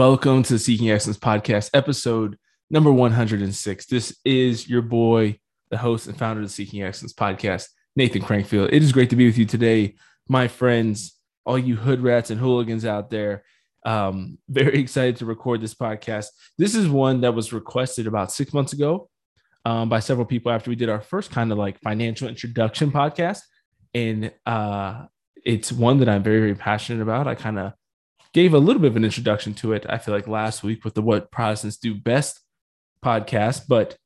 Welcome to the Seeking Excellence Podcast, episode number 106. This is your boy, the host and founder of the Seeking Excellence Podcast, Nathan Crankfield. It is great to be with you today, my friends, all you hood rats and hooligans out there. Um, very excited to record this podcast. This is one that was requested about six months ago um, by several people after we did our first kind of like financial introduction podcast. And uh, it's one that I'm very, very passionate about. I kind of gave a little bit of an introduction to it, I feel like last week with the What Protestants Do Best podcast. But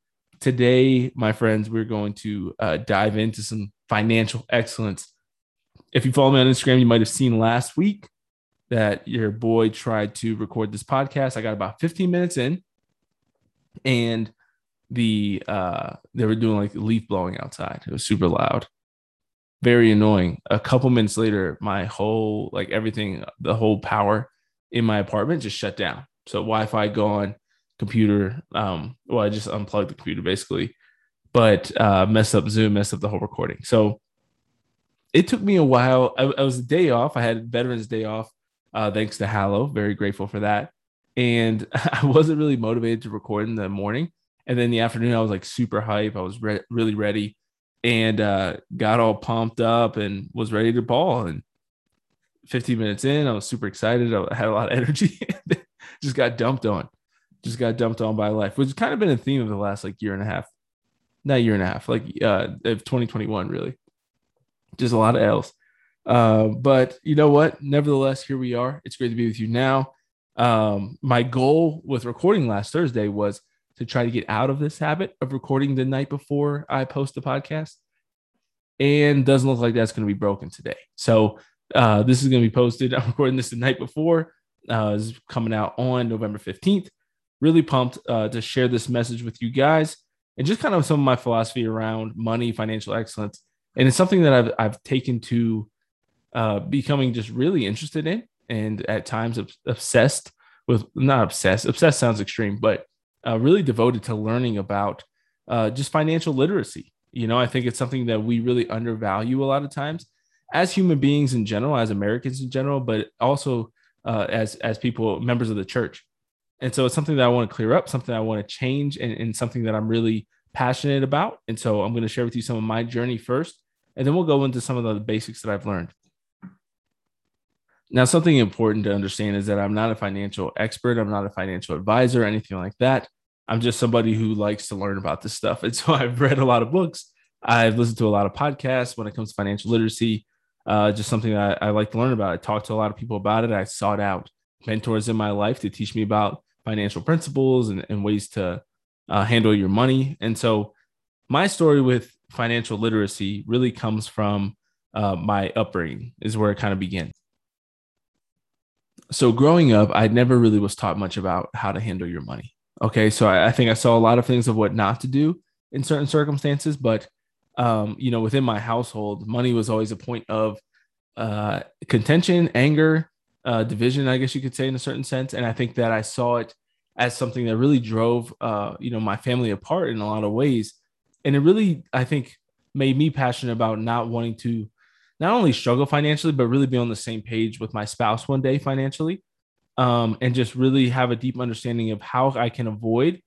today, my friends, we're going to uh, dive into some financial excellence. If you follow me on Instagram, you might have seen last week that your boy tried to record this podcast. I got about 15 minutes in, and the uh they were doing like leaf blowing outside. It was super loud very annoying. A couple minutes later, my whole like everything, the whole power in my apartment just shut down. So Wi-Fi gone, computer. Um, well, I just unplugged the computer basically, but uh, messed up Zoom, messed up the whole recording. So it took me a while. I, I was a day off. I had Veterans Day off, uh, thanks to Hallow. Very grateful for that. And I wasn't really motivated to record in the morning. And then the afternoon, I was like super hype. I was re- really ready and uh, got all pumped up and was ready to ball. And 15 minutes in, I was super excited. I had a lot of energy. just got dumped on. Just got dumped on by life, which has kind of been a theme of the last like year and a half. Not year and a half, like uh, of 2021, really. Just a lot of L's. Uh, but you know what? Nevertheless, here we are. It's great to be with you now. Um, my goal with recording last Thursday was to try to get out of this habit of recording the night before I post the podcast. And doesn't look like that's going to be broken today. So uh, this is going to be posted. I'm recording this the night before. Uh, is coming out on November 15th. Really pumped uh, to share this message with you guys and just kind of some of my philosophy around money, financial excellence. And it's something that I've, I've taken to uh, becoming just really interested in and at times obsessed with, not obsessed, obsessed sounds extreme, but uh, really devoted to learning about uh, just financial literacy. You know, I think it's something that we really undervalue a lot of times as human beings in general, as Americans in general, but also uh, as as people, members of the church. And so it's something that I want to clear up, something I want to change, and, and something that I'm really passionate about. And so I'm going to share with you some of my journey first, and then we'll go into some of the basics that I've learned. Now, something important to understand is that I'm not a financial expert. I'm not a financial advisor or anything like that. I'm just somebody who likes to learn about this stuff. And so I've read a lot of books. I've listened to a lot of podcasts when it comes to financial literacy, uh, just something that I, I like to learn about. I talked to a lot of people about it. I sought out mentors in my life to teach me about financial principles and, and ways to uh, handle your money. And so my story with financial literacy really comes from uh, my upbringing, is where it kind of begins so growing up, I never really was taught much about how to handle your money. Okay, so I, I think I saw a lot of things of what not to do in certain circumstances, but um, you know, within my household, money was always a point of uh, contention, anger, uh, division, I guess you could say, in a certain sense. And I think that I saw it as something that really drove, uh, you know, my family apart in a lot of ways. And it really, I think, made me passionate about not wanting to not only struggle financially, but really be on the same page with my spouse one day financially. Um, and just really have a deep understanding of how I can avoid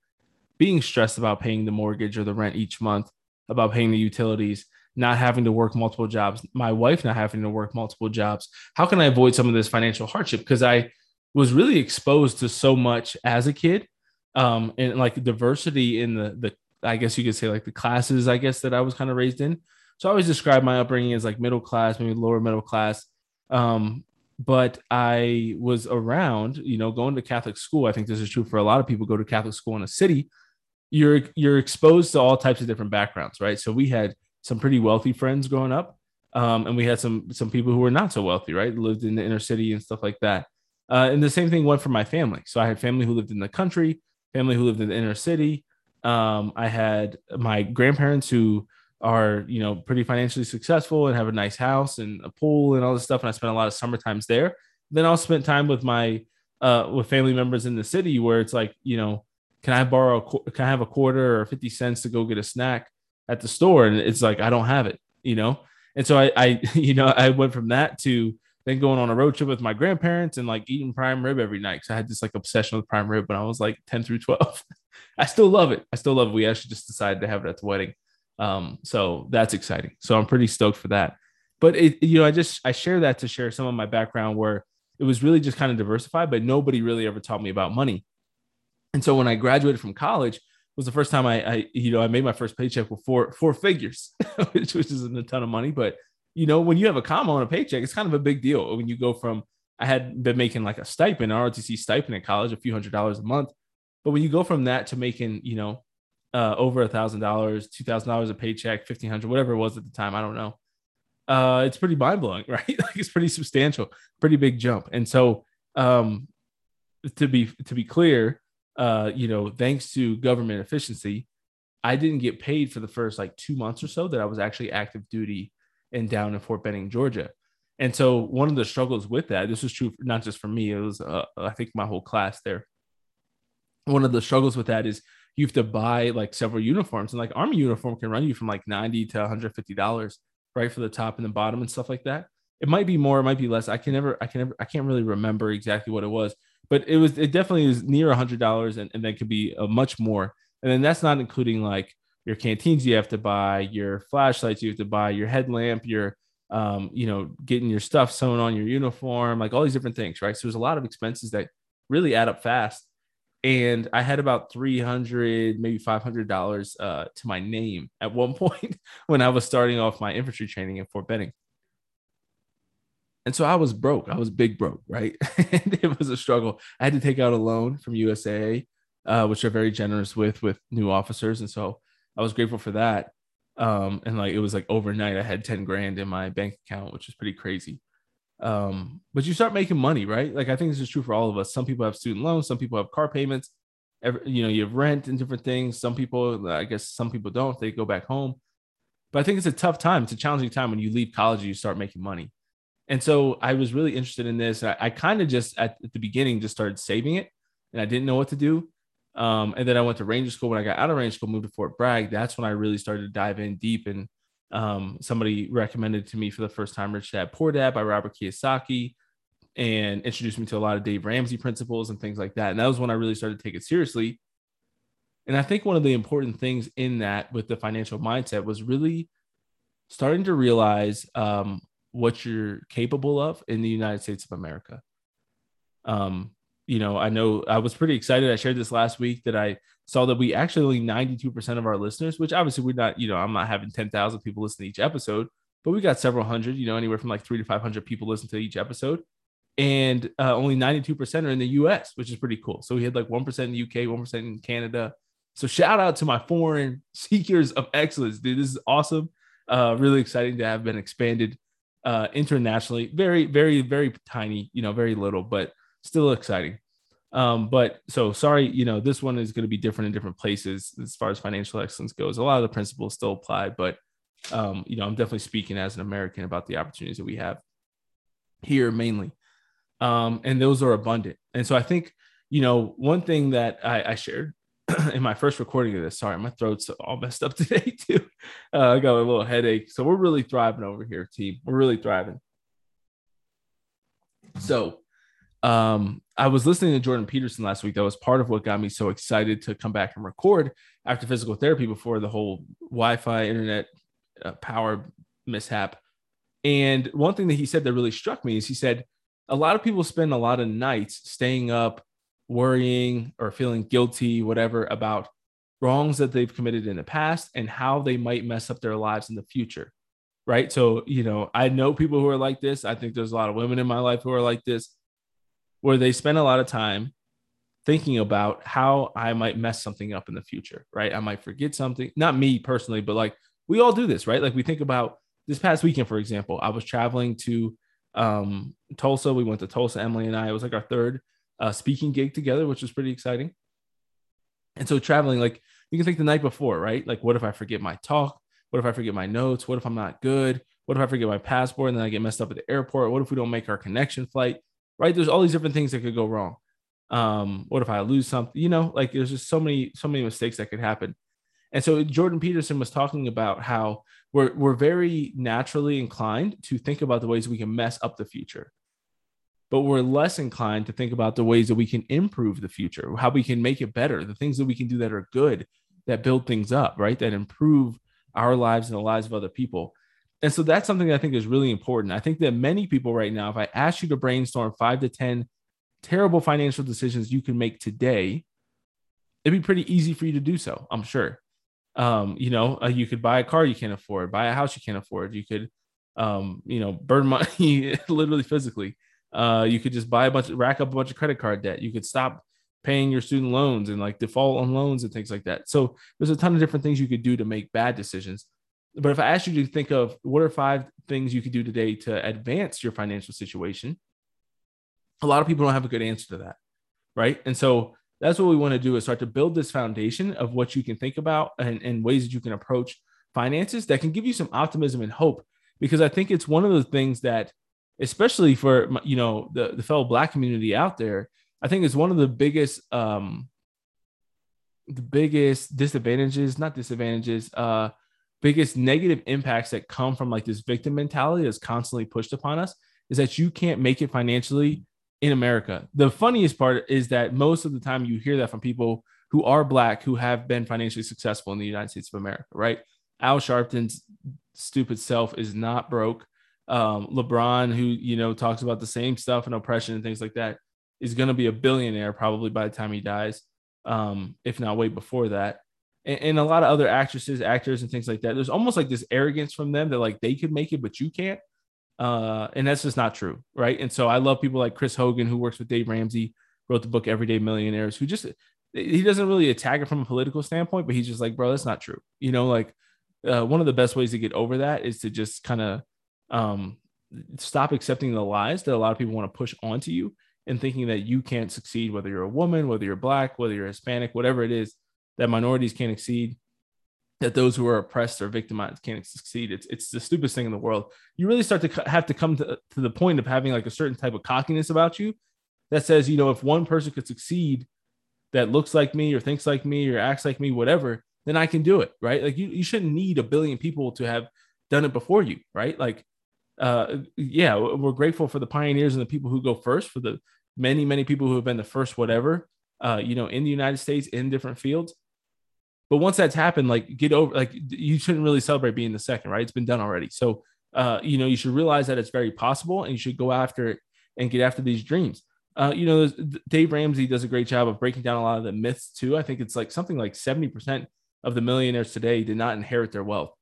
being stressed about paying the mortgage or the rent each month, about paying the utilities, not having to work multiple jobs, my wife not having to work multiple jobs. How can I avoid some of this financial hardship? Because I was really exposed to so much as a kid, um, and like diversity in the the I guess you could say like the classes I guess that I was kind of raised in. So I always describe my upbringing as like middle class, maybe lower middle class. Um, but I was around, you know, going to Catholic school. I think this is true for a lot of people go to Catholic school in a city. You're you're exposed to all types of different backgrounds, right? So we had some pretty wealthy friends growing up, um, and we had some some people who were not so wealthy, right? Lived in the inner city and stuff like that. Uh, and the same thing went for my family. So I had family who lived in the country, family who lived in the inner city. Um, I had my grandparents who are you know pretty financially successful and have a nice house and a pool and all this stuff and i spent a lot of summer times there then i'll spend time with my uh with family members in the city where it's like you know can i borrow a, can i have a quarter or 50 cents to go get a snack at the store and it's like i don't have it you know and so i i you know i went from that to then going on a road trip with my grandparents and like eating prime rib every night. So I had this like obsession with prime rib when I was like 10 through 12. I still love it. I still love it. We actually just decided to have it at the wedding. Um, so that's exciting. So I'm pretty stoked for that. But it, you know, I just I share that to share some of my background where it was really just kind of diversified, but nobody really ever taught me about money. And so when I graduated from college, was the first time I, I, you know, I made my first paycheck with four four figures, which, which isn't a ton of money, but you know, when you have a comma on a paycheck, it's kind of a big deal. When you go from I had been making like a stipend, an ROTC stipend in college, a few hundred dollars a month, but when you go from that to making, you know, uh, over a thousand dollars, two thousand dollars a paycheck, fifteen hundred, whatever it was at the time, I don't know. Uh, it's pretty mind blowing, right? like it's pretty substantial, pretty big jump. And so, um, to be to be clear, uh, you know, thanks to government efficiency, I didn't get paid for the first like two months or so that I was actually active duty and down in Fort Benning, Georgia. And so one of the struggles with that, this was true not just for me, it was uh, I think my whole class there. One of the struggles with that is you have to buy like several uniforms, and like army uniform can run you from like ninety to one hundred fifty dollars, right, for the top and the bottom and stuff like that. It might be more, it might be less. I can never, I can never, I can't really remember exactly what it was, but it was, it definitely is near a hundred dollars, and, and then could be a much more. And then that's not including like your canteens you have to buy, your flashlights you have to buy, your headlamp, your um, you know, getting your stuff sewn on your uniform, like all these different things, right? So there's a lot of expenses that really add up fast. And I had about 300, maybe $500 uh, to my name at one point when I was starting off my infantry training at Fort Benning. And so I was broke. I was big broke, right? and it was a struggle. I had to take out a loan from USAA, uh, which are very generous with with new officers. And so I was grateful for that. Um, and like it was like overnight, I had 10 grand in my bank account, which is pretty crazy. Um, but you start making money, right? Like I think this is true for all of us. Some people have student loans, some people have car payments, every, you know, you have rent and different things. Some people, I guess some people don't, they go back home. But I think it's a tough time. It's a challenging time when you leave college, and you start making money. And so I was really interested in this. I, I kind of just at, at the beginning just started saving it and I didn't know what to do. Um, and then I went to Ranger School. When I got out of Ranger School, moved to Fort Bragg. That's when I really started to dive in deep. And um, somebody recommended to me for the first time Rich Dad Poor Dad by Robert Kiyosaki and introduced me to a lot of Dave Ramsey principles and things like that. And that was when I really started to take it seriously. And I think one of the important things in that with the financial mindset was really starting to realize um, what you're capable of in the United States of America. Um, you know, I know I was pretty excited. I shared this last week that I saw that we actually only 92% of our listeners, which obviously we're not, you know, I'm not having 10,000 people listen to each episode, but we got several hundred, you know, anywhere from like three to 500 people listen to each episode. And uh, only 92% are in the US, which is pretty cool. So we had like 1% in the UK, 1% in Canada. So shout out to my foreign seekers of excellence, dude. This is awesome. Uh, really exciting to have been expanded uh, internationally. Very, very, very tiny, you know, very little, but still exciting. Um, but so sorry, you know, this one is going to be different in different places as far as financial excellence goes. A lot of the principles still apply, but um, you know, I'm definitely speaking as an American about the opportunities that we have here mainly. Um, and those are abundant. And so I think, you know, one thing that I, I shared in my first recording of this, sorry, my throat's all messed up today too. Uh, I got a little headache. So we're really thriving over here, team. We're really thriving. So um, I was listening to Jordan Peterson last week. That was part of what got me so excited to come back and record after physical therapy before the whole Wi-Fi internet uh, power mishap. And one thing that he said that really struck me is he said a lot of people spend a lot of nights staying up, worrying or feeling guilty, whatever, about wrongs that they've committed in the past and how they might mess up their lives in the future. Right. So, you know, I know people who are like this. I think there's a lot of women in my life who are like this where they spend a lot of time thinking about how I might mess something up in the future, right? I might forget something, not me personally, but like we all do this, right? Like we think about this past weekend, for example, I was traveling to um, Tulsa. We went to Tulsa, Emily and I. It was like our third uh, speaking gig together, which was pretty exciting. And so traveling, like you can think the night before, right? Like, what if I forget my talk? What if I forget my notes? What if I'm not good? What if I forget my passport and then I get messed up at the airport? What if we don't make our connection flight? Right? There's all these different things that could go wrong. Um, what if I lose something? You know, like there's just so many, so many mistakes that could happen. And so Jordan Peterson was talking about how we're we're very naturally inclined to think about the ways we can mess up the future, but we're less inclined to think about the ways that we can improve the future, how we can make it better, the things that we can do that are good, that build things up, right? That improve our lives and the lives of other people. And so that's something that I think is really important. I think that many people right now, if I ask you to brainstorm five to 10 terrible financial decisions you can make today, it'd be pretty easy for you to do so, I'm sure. Um, you know, uh, you could buy a car you can't afford, buy a house you can't afford. You could, um, you know, burn money literally physically. Uh, you could just buy a bunch, rack up a bunch of credit card debt. You could stop paying your student loans and like default on loans and things like that. So there's a ton of different things you could do to make bad decisions. But if I asked you to think of what are five things you could do today to advance your financial situation, a lot of people don't have a good answer to that. Right. And so that's what we want to do is start to build this foundation of what you can think about and, and ways that you can approach finances that can give you some optimism and hope. Because I think it's one of the things that, especially for you know the, the fellow black community out there, I think it's one of the biggest um the biggest disadvantages, not disadvantages, uh biggest negative impacts that come from like this victim mentality that's constantly pushed upon us is that you can't make it financially in America. The funniest part is that most of the time you hear that from people who are black who have been financially successful in the United States of America, right? Al Sharpton's stupid self is not broke. Um, LeBron, who you know talks about the same stuff and oppression and things like that, is going to be a billionaire probably by the time he dies, um, if not way before that. And, and, a lot of other actresses, actors, and things like that. There's almost like this arrogance from them that like they could make it, but you can't. Uh, and that's just not true, right? And so I love people like Chris Hogan, who works with Dave Ramsey, wrote the book Everyday Millionaires, who just he doesn't really attack it from a political standpoint, but he's just like, bro, that's not true. You know, like uh, one of the best ways to get over that is to just kind of um, stop accepting the lies that a lot of people want to push onto you and thinking that you can't succeed, whether you're a woman, whether you're black, whether you're Hispanic, whatever it is, that minorities can't exceed, that those who are oppressed or victimized can't succeed. It's it's the stupidest thing in the world. You really start to have to come to, to the point of having like a certain type of cockiness about you that says, you know, if one person could succeed that looks like me or thinks like me or acts like me, whatever, then I can do it, right? Like you, you shouldn't need a billion people to have done it before you, right? Like, uh, yeah, we're grateful for the pioneers and the people who go first, for the many, many people who have been the first whatever, uh, you know, in the United States in different fields. But once that's happened, like get over, like you shouldn't really celebrate being the second, right? It's been done already. So, uh, you know, you should realize that it's very possible and you should go after it and get after these dreams. Uh, you know, Dave Ramsey does a great job of breaking down a lot of the myths too. I think it's like something like 70% of the millionaires today did not inherit their wealth.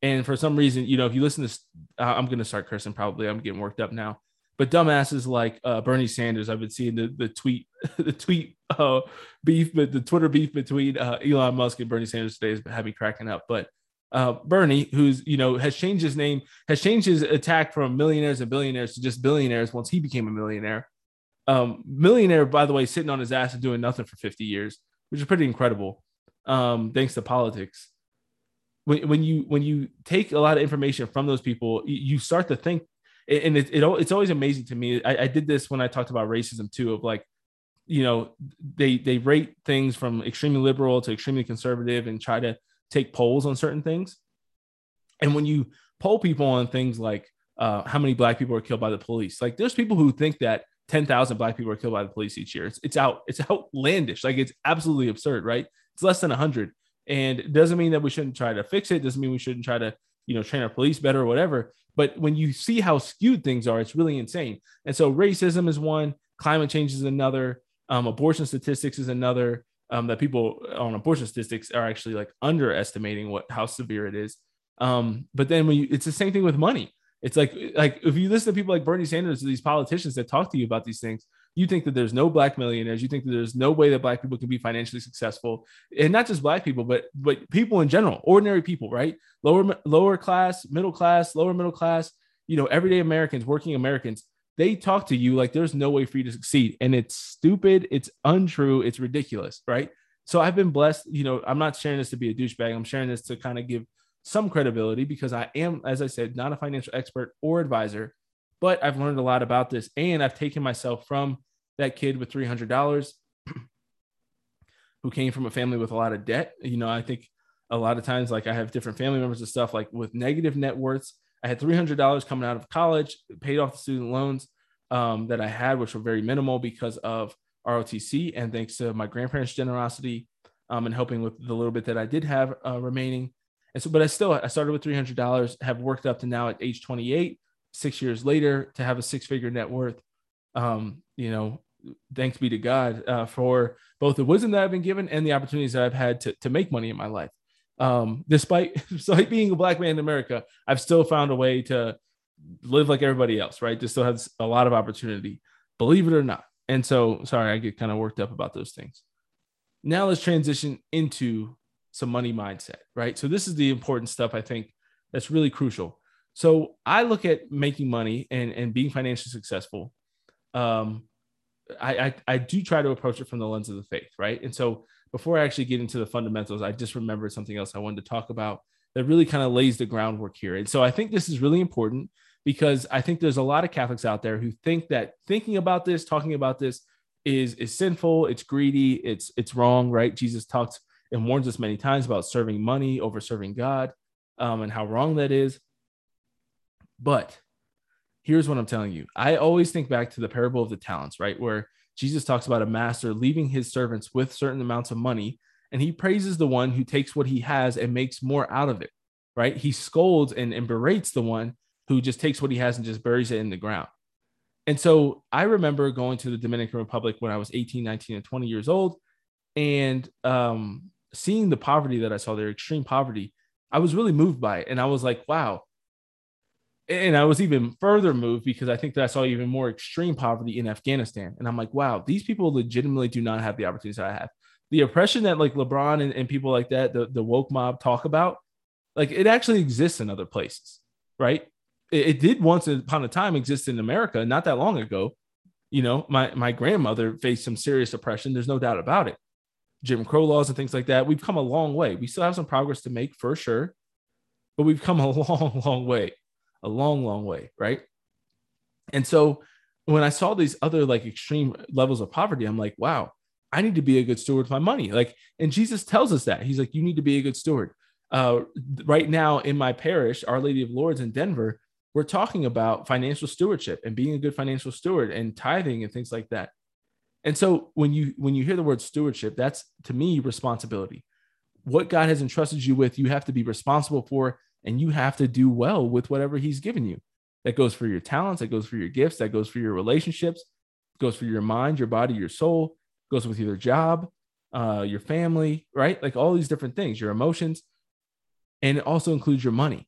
And for some reason, you know, if you listen to, uh, I'm going to start cursing probably. I'm getting worked up now but dumbasses like uh, Bernie Sanders, I've been seeing the, the tweet, the tweet uh, beef, but the Twitter beef between uh, Elon Musk and Bernie Sanders today has had me cracking up. But uh, Bernie, who's you know has changed his name, has changed his attack from millionaires and billionaires to just billionaires once he became a millionaire. Um, millionaire, by the way, sitting on his ass and doing nothing for 50 years, which is pretty incredible. Um, thanks to politics. When, when you when you take a lot of information from those people, you start to think and it, it it's always amazing to me. I, I did this when I talked about racism too, of like, you know, they they rate things from extremely liberal to extremely conservative and try to take polls on certain things. And when you poll people on things like uh, how many black people are killed by the police, like there's people who think that 10,000 black people are killed by the police each year. It's, it's out, it's outlandish. Like it's absolutely absurd, right? It's less than 100. And it doesn't mean that we shouldn't try to fix it. Doesn't mean we shouldn't try to, you know, train our police better or whatever. But when you see how skewed things are, it's really insane. And so racism is one, climate change is another, um, abortion statistics is another. Um, that people on abortion statistics are actually like underestimating what how severe it is. Um, but then when you, it's the same thing with money. It's like like if you listen to people like Bernie Sanders, these politicians that talk to you about these things, you think that there's no black millionaires. You think that there's no way that black people can be financially successful, and not just black people, but but people in general, ordinary people, right? Lower lower class, middle class, lower middle class. You know, everyday Americans, working Americans. They talk to you like there's no way for you to succeed, and it's stupid. It's untrue. It's ridiculous, right? So I've been blessed. You know, I'm not sharing this to be a douchebag. I'm sharing this to kind of give some credibility because I am, as I said, not a financial expert or advisor, but I've learned a lot about this and I've taken myself from that kid with $300 who came from a family with a lot of debt. You know, I think a lot of times, like I have different family members and stuff like with negative net worths. I had $300 coming out of college, paid off the student loans. um, that I had, which were very minimal because of ROTC and thanks to my grandparents' generosity um, and helping with the little bit that I did have uh, remaining. And so, but I still I started with three hundred dollars, have worked up to now at age twenty eight, six years later, to have a six figure net worth. Um, you know, thanks be to God uh, for both the wisdom that I've been given and the opportunities that I've had to to make money in my life. Um, despite despite being a black man in America, I've still found a way to live like everybody else, right? To still have a lot of opportunity, believe it or not. And so, sorry, I get kind of worked up about those things. Now let's transition into some money mindset, right? So this is the important stuff I think that's really crucial. So I look at making money and, and being financially successful. Um, I, I, I do try to approach it from the lens of the faith, right? And so before I actually get into the fundamentals, I just remembered something else I wanted to talk about that really kind of lays the groundwork here. And so I think this is really important because I think there's a lot of Catholics out there who think that thinking about this, talking about this is is sinful, it's greedy, it's it's wrong, right? Jesus talks and warns us many times about serving money over serving God um, and how wrong that is. But here's what I'm telling you. I always think back to the parable of the talents, right? Where Jesus talks about a master leaving his servants with certain amounts of money, and he praises the one who takes what he has and makes more out of it, right? He scolds and, and berates the one who just takes what he has and just buries it in the ground. And so I remember going to the Dominican Republic when I was 18, 19, and 20 years old and um, seeing the poverty that I saw there, extreme poverty. I was really moved by it. And I was like, wow. And I was even further moved because I think that I saw even more extreme poverty in Afghanistan. And I'm like, wow, these people legitimately do not have the opportunities I have. The oppression that like LeBron and, and people like that, the, the woke mob talk about, like it actually exists in other places, right? it, it did once upon a time exist in America, not that long ago. You know, my my grandmother faced some serious oppression. There's no doubt about it. Jim Crow laws and things like that. We've come a long way. We still have some progress to make for sure, but we've come a long, long way, a long, long way, right? And so when I saw these other like extreme levels of poverty, I'm like, wow, I need to be a good steward with my money. Like, and Jesus tells us that. He's like, you need to be a good steward. Uh, right now in my parish, Our Lady of Lourdes in Denver, we're talking about financial stewardship and being a good financial steward and tithing and things like that. And so when you when you hear the word stewardship, that's to me responsibility. What God has entrusted you with, you have to be responsible for and you have to do well with whatever he's given you. That goes for your talents, that goes for your gifts, that goes for your relationships, goes for your mind, your body, your soul, goes with your job, uh, your family, right? Like all these different things, your emotions, and it also includes your money.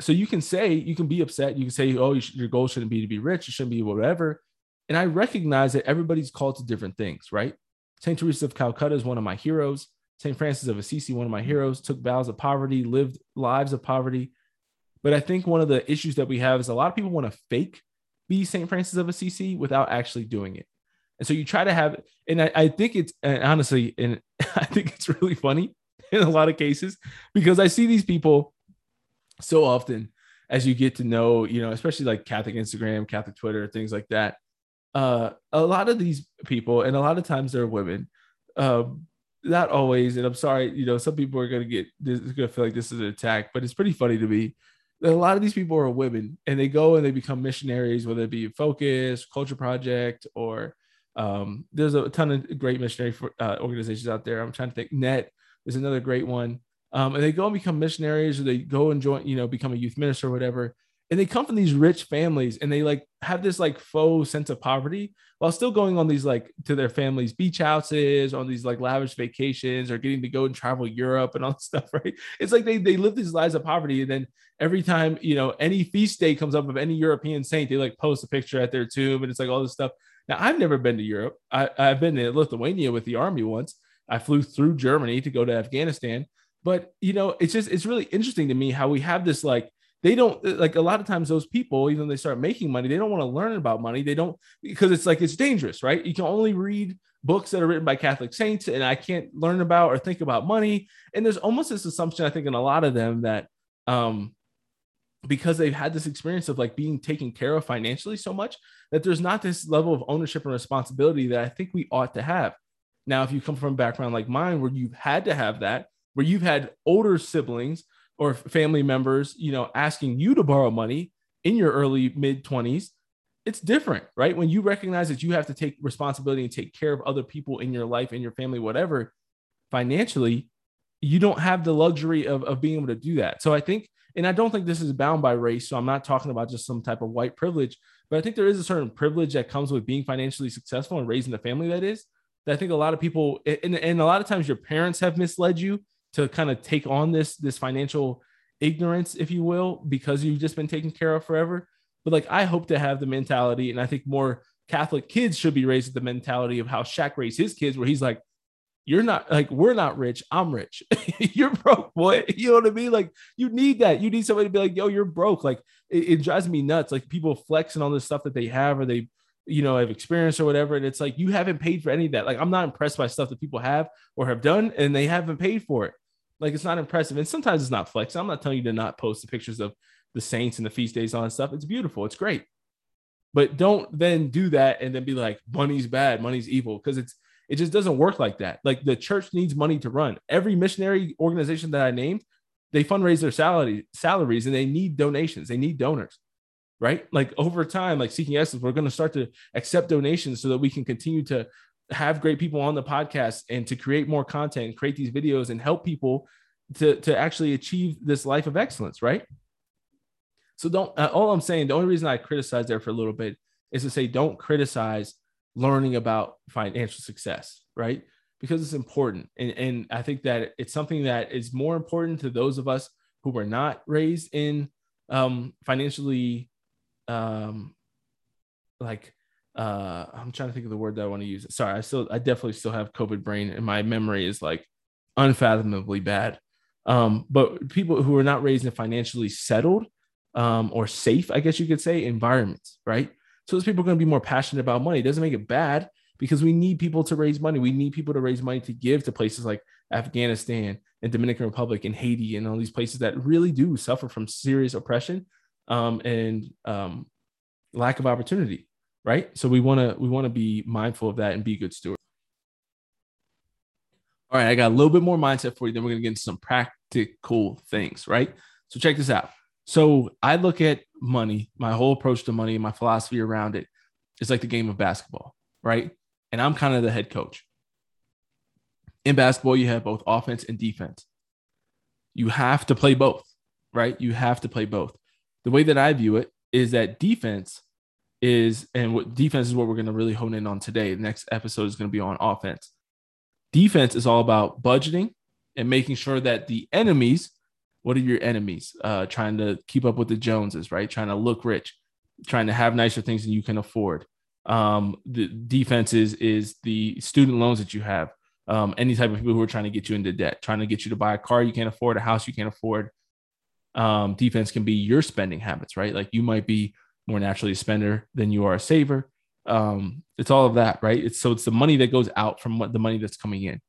So you can say you can be upset. You can say oh you should, your goal shouldn't be to be rich. It shouldn't be whatever. And i recognize that everybody's called to different things right? Saint teresa of calcutta is one of my heroes saint francis of assisi one of my heroes took vows of poverty lived lives of poverty but i think one of the issues that we have is a lot of people want to fake be saint francis of assisi without actually doing it and so you try to have and i, I think it's honestly and i think it's really funny in a lot of cases because i see these people so often as you get to know, you know, especially like Catholic Instagram, Catholic Twitter, things like that. Uh, a lot of these people, and a lot of times they're women, um, not always. And I'm sorry, you know, some people are gonna get this is gonna feel like this is an attack, but it's pretty funny to me. A lot of these people are women, and they go and they become missionaries, whether it be Focus, Culture Project, or um, there's a ton of great missionary for, uh, organizations out there. I'm trying to think. Net is another great one um, and they go and become missionaries or they go and join, you know, become a youth minister or whatever. And they come from these rich families and they like have this like faux sense of poverty while still going on these like to their families' beach houses, on these like lavish vacations or getting to go and travel Europe and all this stuff, right? It's like they, they live these lives of poverty. And then every time, you know, any feast day comes up of any European saint, they like post a picture at their tomb and it's like all this stuff. Now, I've never been to Europe. I, I've been to Lithuania with the army once. I flew through Germany to go to Afghanistan but you know, it's just it's really interesting to me how we have this like they don't like a lot of times those people even they start making money they don't want to learn about money. They don't because it's like it's dangerous right? You can only read books that are written by catholic saints and i can't learn about or think about money. And there's almost this assumption i think in a lot of them that um because they've had this experience of like being taken care of financially so much that there's not this level of ownership and responsibility that i think we ought to have. Now if you come from a background like mine where you've had to have that where you've had older siblings or family members, you know, asking you to borrow money in your early mid 20s it's different, right? When you recognize that you have to take responsibility and take care of other people in your life, in your family, whatever, financially, you don't have the luxury of, of being able to do that. So I think, and I don't think this is bound by race. So I'm not talking about just some type of white privilege, but I think there is a certain privilege that comes with being financially successful and raising the family that is. That I think a lot of people, and, and a lot of times your parents have misled you to kind of take on this this financial ignorance, if you will, because you've just been taken care of forever. But like I hope to have the mentality, and I think more Catholic kids should be raised with the mentality of how Shaq raised his kids, where he's like, you're not like we're not rich. I'm rich. you're broke, boy. You know what I mean? Like you need that. You need somebody to be like, yo, you're broke. Like it, it, drives me nuts. Like people flexing on the stuff that they have or they, you know, have experienced or whatever. And it's like you haven't paid for any of that. Like I'm not impressed by stuff that people have or have done and they haven't paid for it. Like it's not impressive. And sometimes it's not flexing. I'm not telling you to not post the pictures of the saints and the feast days on stuff. It's beautiful. It's great. But don't then do that and then be like, money's bad, money's evil. Cause it's it just doesn't work like that. Like the church needs money to run. Every missionary organization that I named, they fundraise their salary salaries and they need donations. They need donors, right? Like over time, like Seeking Excellence, we're going to start to accept donations so that we can continue to have great people on the podcast and to create more content create these videos and help people to, to actually achieve this life of excellence, right? So don't, uh, all I'm saying, the only reason I criticize there for a little bit is to say, don't criticize learning about financial success, right? Because it's important. And, and I think that it's something that is more important to those of us who were not raised in um, financially, um, like, uh, I'm trying to think of the word that I want to use. Sorry, I still, I definitely still have COVID brain, and my memory is like unfathomably bad. Um, but people who are not raised in financially settled um, or safe, I guess you could say, environments, right? So those people are going to be more passionate about money. It doesn't make it bad because we need people to raise money. We need people to raise money to give to places like Afghanistan and Dominican Republic and Haiti and all these places that really do suffer from serious oppression um, and um, lack of opportunity. Right. So we want to we want to be mindful of that and be good stewards. All right, I got a little bit more mindset for you. Then we're gonna get into some practical things, right? So check this out. So I look at money, my whole approach to money, my philosophy around it is like the game of basketball, right? And I'm kind of the head coach. In basketball, you have both offense and defense. You have to play both, right? You have to play both. The way that I view it is that defense is, and what defense is what we're going to really hone in on today. The next episode is going to be on offense. Defense is all about budgeting and making sure that the enemies what are your enemies? Uh, trying to keep up with the Joneses, right? Trying to look rich, trying to have nicer things than you can afford. Um, the defense is, is the student loans that you have. Um, any type of people who are trying to get you into debt, trying to get you to buy a car you can't afford, a house you can't afford. Um, defense can be your spending habits, right? Like you might be more naturally a spender than you are a saver. Um, it's all of that, right? It's so it's the money that goes out from what the money that's coming in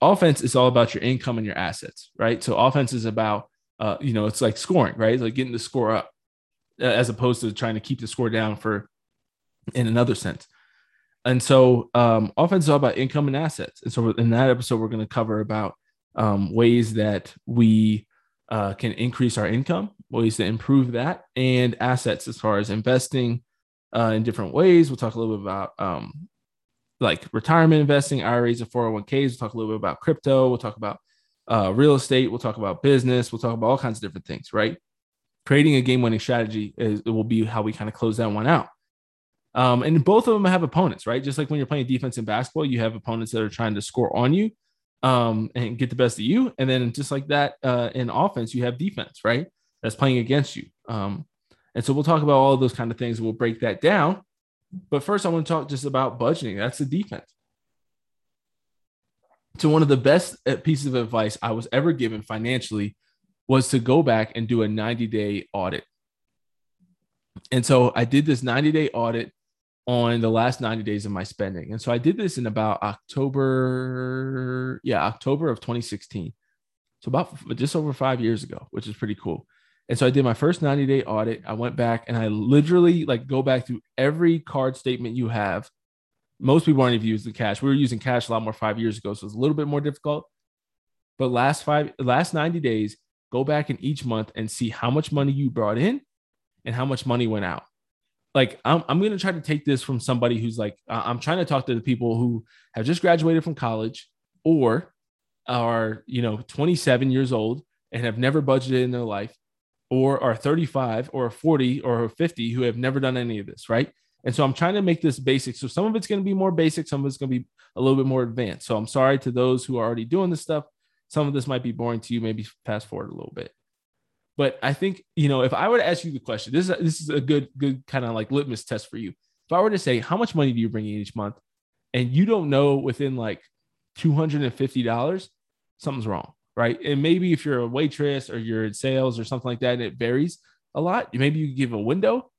offense is all about your income and your assets, right? So offense is about, uh, you know, it's like scoring, right? It's like getting the score up uh, as opposed to trying to keep the score down for in another sense. And so um, offense is all about income and assets. And so in that episode, we're going to cover about um, ways that we uh, can increase our income, ways to improve that, and assets as far as investing uh, in different ways. We'll talk a little bit about um, like retirement investing, IRAs and 401ks. We'll talk a little bit about crypto. We'll talk about uh, real estate. We'll talk about business. We'll talk about all kinds of different things, right? Creating a game winning strategy is, will be how we kind of close that one out. Um, and both of them have opponents, right? Just like when you're playing defense in basketball, you have opponents that are trying to score on you um, and get the best of you. And then just like that uh, in offense, you have defense, right? That's playing against you. Um, and so we'll talk about all those kind of things. We'll break that down. But first, I want to talk just about budgeting. That's the defense. So, one of the best uh, pieces of advice I was ever given financially was to go back and do a 90 day audit. And so I did this 90 day audit on the last 90 days of my spending. And so I did this in about October, yeah, October of 2016. So about just over five years ago, which is pretty cool. And so I did my first 90 day audit. I went back and I literally like go back through every card statement you have. Most people aren't even using cash. We were using cash a lot more five years ago, so it's a little bit more difficult. But last five, last 90 days, go back in each month and see how much money you brought in and how much money went out. like I'm, I'm to try to take this from somebody who's like i'm trying to talk to the people who have just graduated from college or are you know 27 years old and have never budgeted in their life or are 35 or 40 or 50 who have never done any of this right and so i'm trying to make this basic so some of it's going to be more basic some of it's going to be a little bit more advanced so i'm sorry to those who are already doing this stuff some of this might be boring to you maybe fast forward a little bit but I think, you know, if I were to ask you the question, this is this is a good, good kind of like litmus test for you. If I were to say, how much money do you bring in each month? And you don't know within like $250, something's wrong. Right. And maybe if you're a waitress or you're in sales or something like that, and it varies a lot, maybe you give a window,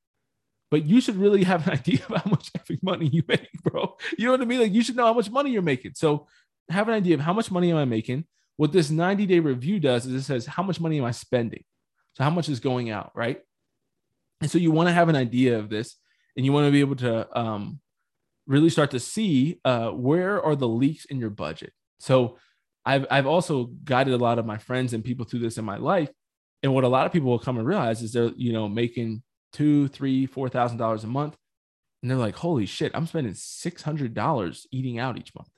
but you should really have an idea of how much money you make, bro. You know what I mean? Like you should know how much money you're making. So have an idea of how much money am I making? What this 90 day review does is it says, how much money am I spending? So how much is going out, right? And so you want to have an idea of this, and you want to be able to um, really start to see uh, where are the leaks in your budget. So I've I've also guided a lot of my friends and people through this in my life, and what a lot of people will come and realize is they're you know making two, three, four thousand dollars a month, and they're like, holy shit, I'm spending six hundred dollars eating out each month,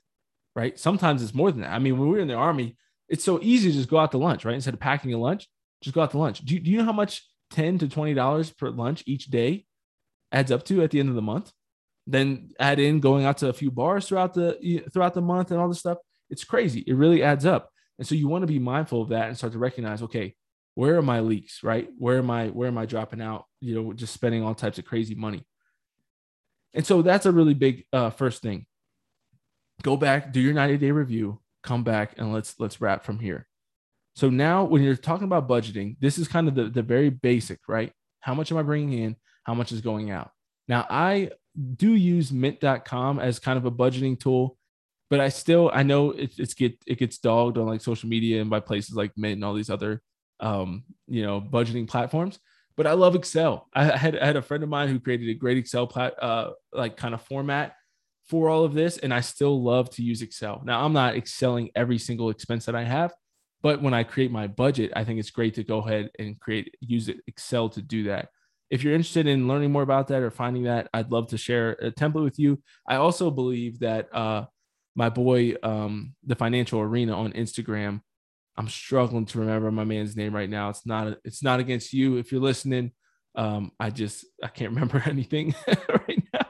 right? Sometimes it's more than that. I mean, when we were in the army, it's so easy to just go out to lunch, right? Instead of packing a lunch, just go out to lunch. Do you, do you know how much 10 to $20 per lunch each day adds up to at the end of the month? Then add in going out to a few bars throughout the throughout the month and all this stuff. It's crazy. It really adds up. And so you want to be mindful of that and start to recognize, okay, where are my leaks, right? Where am I, where am I dropping out? You know, just spending all types of crazy money. And so that's a really big uh, first thing. Go back, do your 90 day review, come back, and let's let's wrap from here. So now when you're talking about budgeting, this is kind of the, the very basic, right? How much am I bringing in? How much is going out? Now I do use mint.com as kind of a budgeting tool, but I still, I know it, it's get, it gets dogged on like social media and by places like mint and all these other, um, you know, budgeting platforms, but I love Excel. I had, I had a friend of mine who created a great Excel plat, uh, like kind of format for all of this. And I still love to use Excel. Now I'm not excelling every single expense that I have, but when I create my budget, I think it's great to go ahead and create use it, Excel to do that. If you're interested in learning more about that or finding that, I'd love to share a template with you. I also believe that uh, my boy, um, the Financial Arena on Instagram, I'm struggling to remember my man's name right now. It's not it's not against you if you're listening. Um, I just I can't remember anything right now.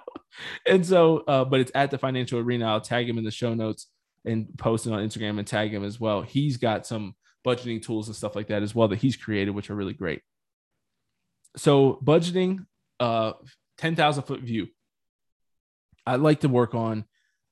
And so, uh, but it's at the Financial Arena. I'll tag him in the show notes and post it on Instagram and tag him as well. He's got some budgeting tools and stuff like that as well that he's created, which are really great. So budgeting, uh, 10,000 foot view. I like to work on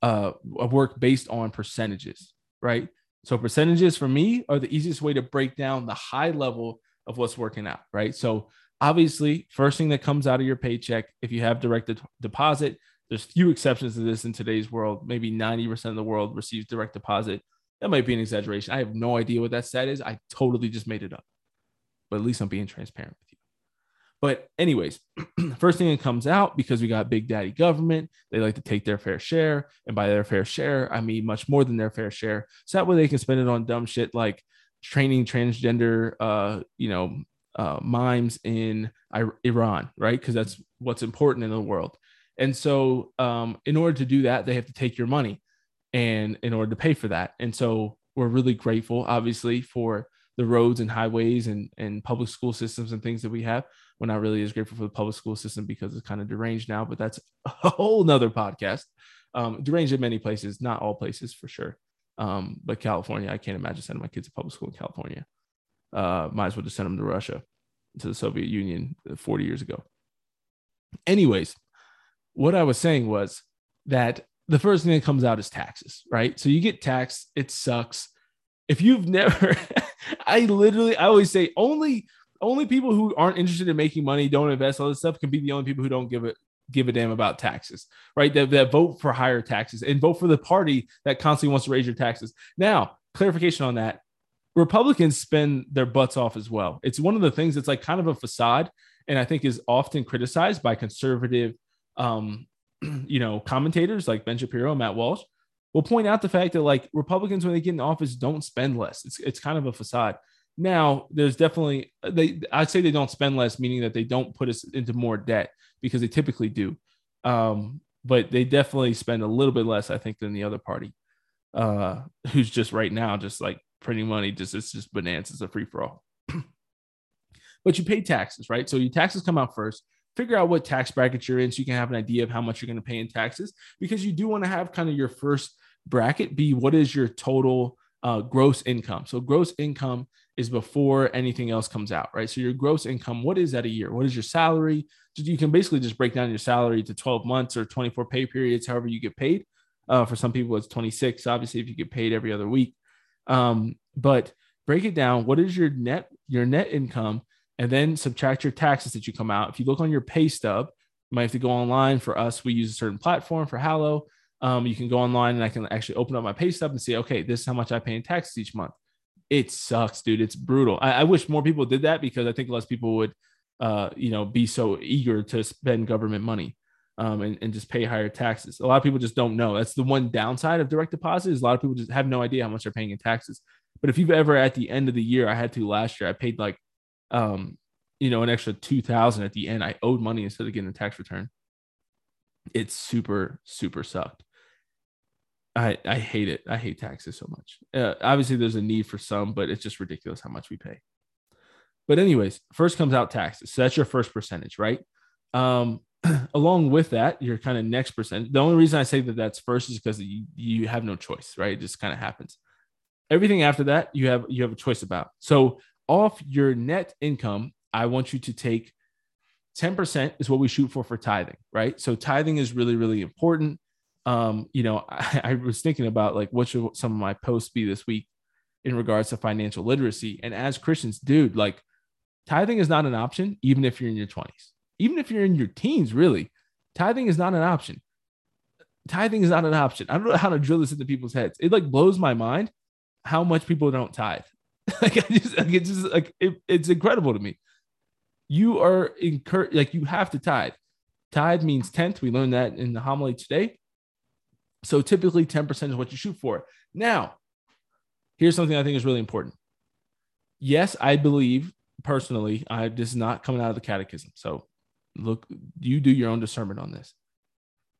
uh, work based on percentages, right? So percentages for me are the easiest way to break down the high level of what's working out, right? So obviously, first thing that comes out of your paycheck, if you have direct deposit, there's few exceptions to this in today's world. Maybe 90% of the world receives direct deposit. That might be an exaggeration. I have no idea what that stat is. I totally just made it up. But at least I'm being transparent. But, anyways, first thing that comes out because we got big daddy government, they like to take their fair share. And by their fair share, I mean much more than their fair share. So that way they can spend it on dumb shit like training transgender, uh, you know, uh, mimes in Iran, right? Because that's what's important in the world. And so, um, in order to do that, they have to take your money, and in order to pay for that, and so we're really grateful, obviously, for the roads and highways and and public school systems and things that we have. We're not really as grateful for the public school system because it's kind of deranged now, but that's a whole nother podcast. Um, deranged in many places, not all places for sure. Um, but California, I can't imagine sending my kids to public school in California. Uh, might as well just send them to Russia, to the Soviet Union 40 years ago. Anyways, what I was saying was that the first thing that comes out is taxes, right? So you get taxed, it sucks. If you've never, I literally, I always say only only people who aren't interested in making money, don't invest, all this stuff can be the only people who don't give it give a damn about taxes, right? That, that vote for higher taxes and vote for the party that constantly wants to raise your taxes. Now, clarification on that. Republicans spend their butts off as well. It's one of the things that's like kind of a facade and I think is often criticized by conservative um, you know, commentators like Ben Shapiro, and Matt Walsh, will point out the fact that like Republicans, when they get in office, don't spend less. It's it's kind of a facade. Now, there's definitely they. I'd say they don't spend less, meaning that they don't put us into more debt because they typically do. Um, but they definitely spend a little bit less, I think, than the other party, uh, who's just right now just like printing money. Just it's just bananas. It's a free for all. but you pay taxes, right? So your taxes come out first. Figure out what tax bracket you're in so you can have an idea of how much you're going to pay in taxes because you do want to have kind of your first bracket be what is your total uh, gross income. So gross income is before anything else comes out, right? So your gross income, what is that a year? What is your salary? You can basically just break down your salary to 12 months or 24 pay periods, however you get paid. Uh, for some people, it's 26. Obviously, if you get paid every other week, um, but break it down. What is your net your net income, and then subtract your taxes that you come out. If you look on your pay stub, you might have to go online. For us, we use a certain platform for Hallow. Um, you can go online and I can actually open up my pay stub and see, okay, this is how much I pay in taxes each month it sucks, dude. It's brutal. I, I, wish more people did that because I think less people would, uh, you know, be so eager to spend government money, um, and, and just pay higher taxes. A lot of people just don't know. That's the one downside of direct deposit is a lot of people just have no idea how much they're paying in taxes. But if you've ever at the end of the year, I had to last year, I paid like, um, you know, an extra two thousand at the end. I owed money instead of getting a tax return. It's super super sucked. I, I hate it. I hate taxes so much. Uh, obviously, there's a need for some, but it's just ridiculous how much we pay. But anyways, first comes out taxes. So that's your first percentage, right? Um, along with that, your kind of next percent. The only reason I say that that's first is because you, you have no choice, right? It just kind of happens. Everything after that, you have you have a choice about. So off your net income, I want you to take 10% is what we shoot for for tithing, right? So tithing is really, really important um, you know, I, I was thinking about like what should some of my posts be this week in regards to financial literacy. And as Christians, dude, like tithing is not an option, even if you're in your 20s, even if you're in your teens, really. Tithing is not an option. Tithing is not an option. I don't know how to drill this into people's heads. It like blows my mind how much people don't tithe. like I just like it's just like it, it's incredible to me. You are incur like you have to tithe. Tithe means tenth. We learned that in the homily today. So typically 10% is what you shoot for. Now, here's something I think is really important. Yes, I believe personally, I this is not coming out of the catechism. So look, you do your own discernment on this.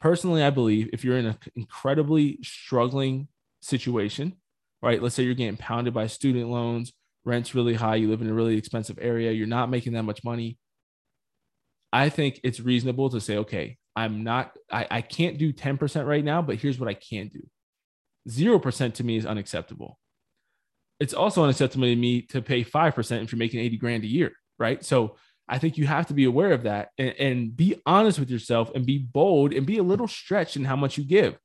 Personally, I believe if you're in an incredibly struggling situation, right? Let's say you're getting pounded by student loans, rent's really high, you live in a really expensive area, you're not making that much money. I think it's reasonable to say, okay, I'm not, I, I can't do 10% right now, but here's what I can do 0% to me is unacceptable. It's also unacceptable to me to pay 5% if you're making 80 grand a year, right? So I think you have to be aware of that and, and be honest with yourself and be bold and be a little stretched in how much you give.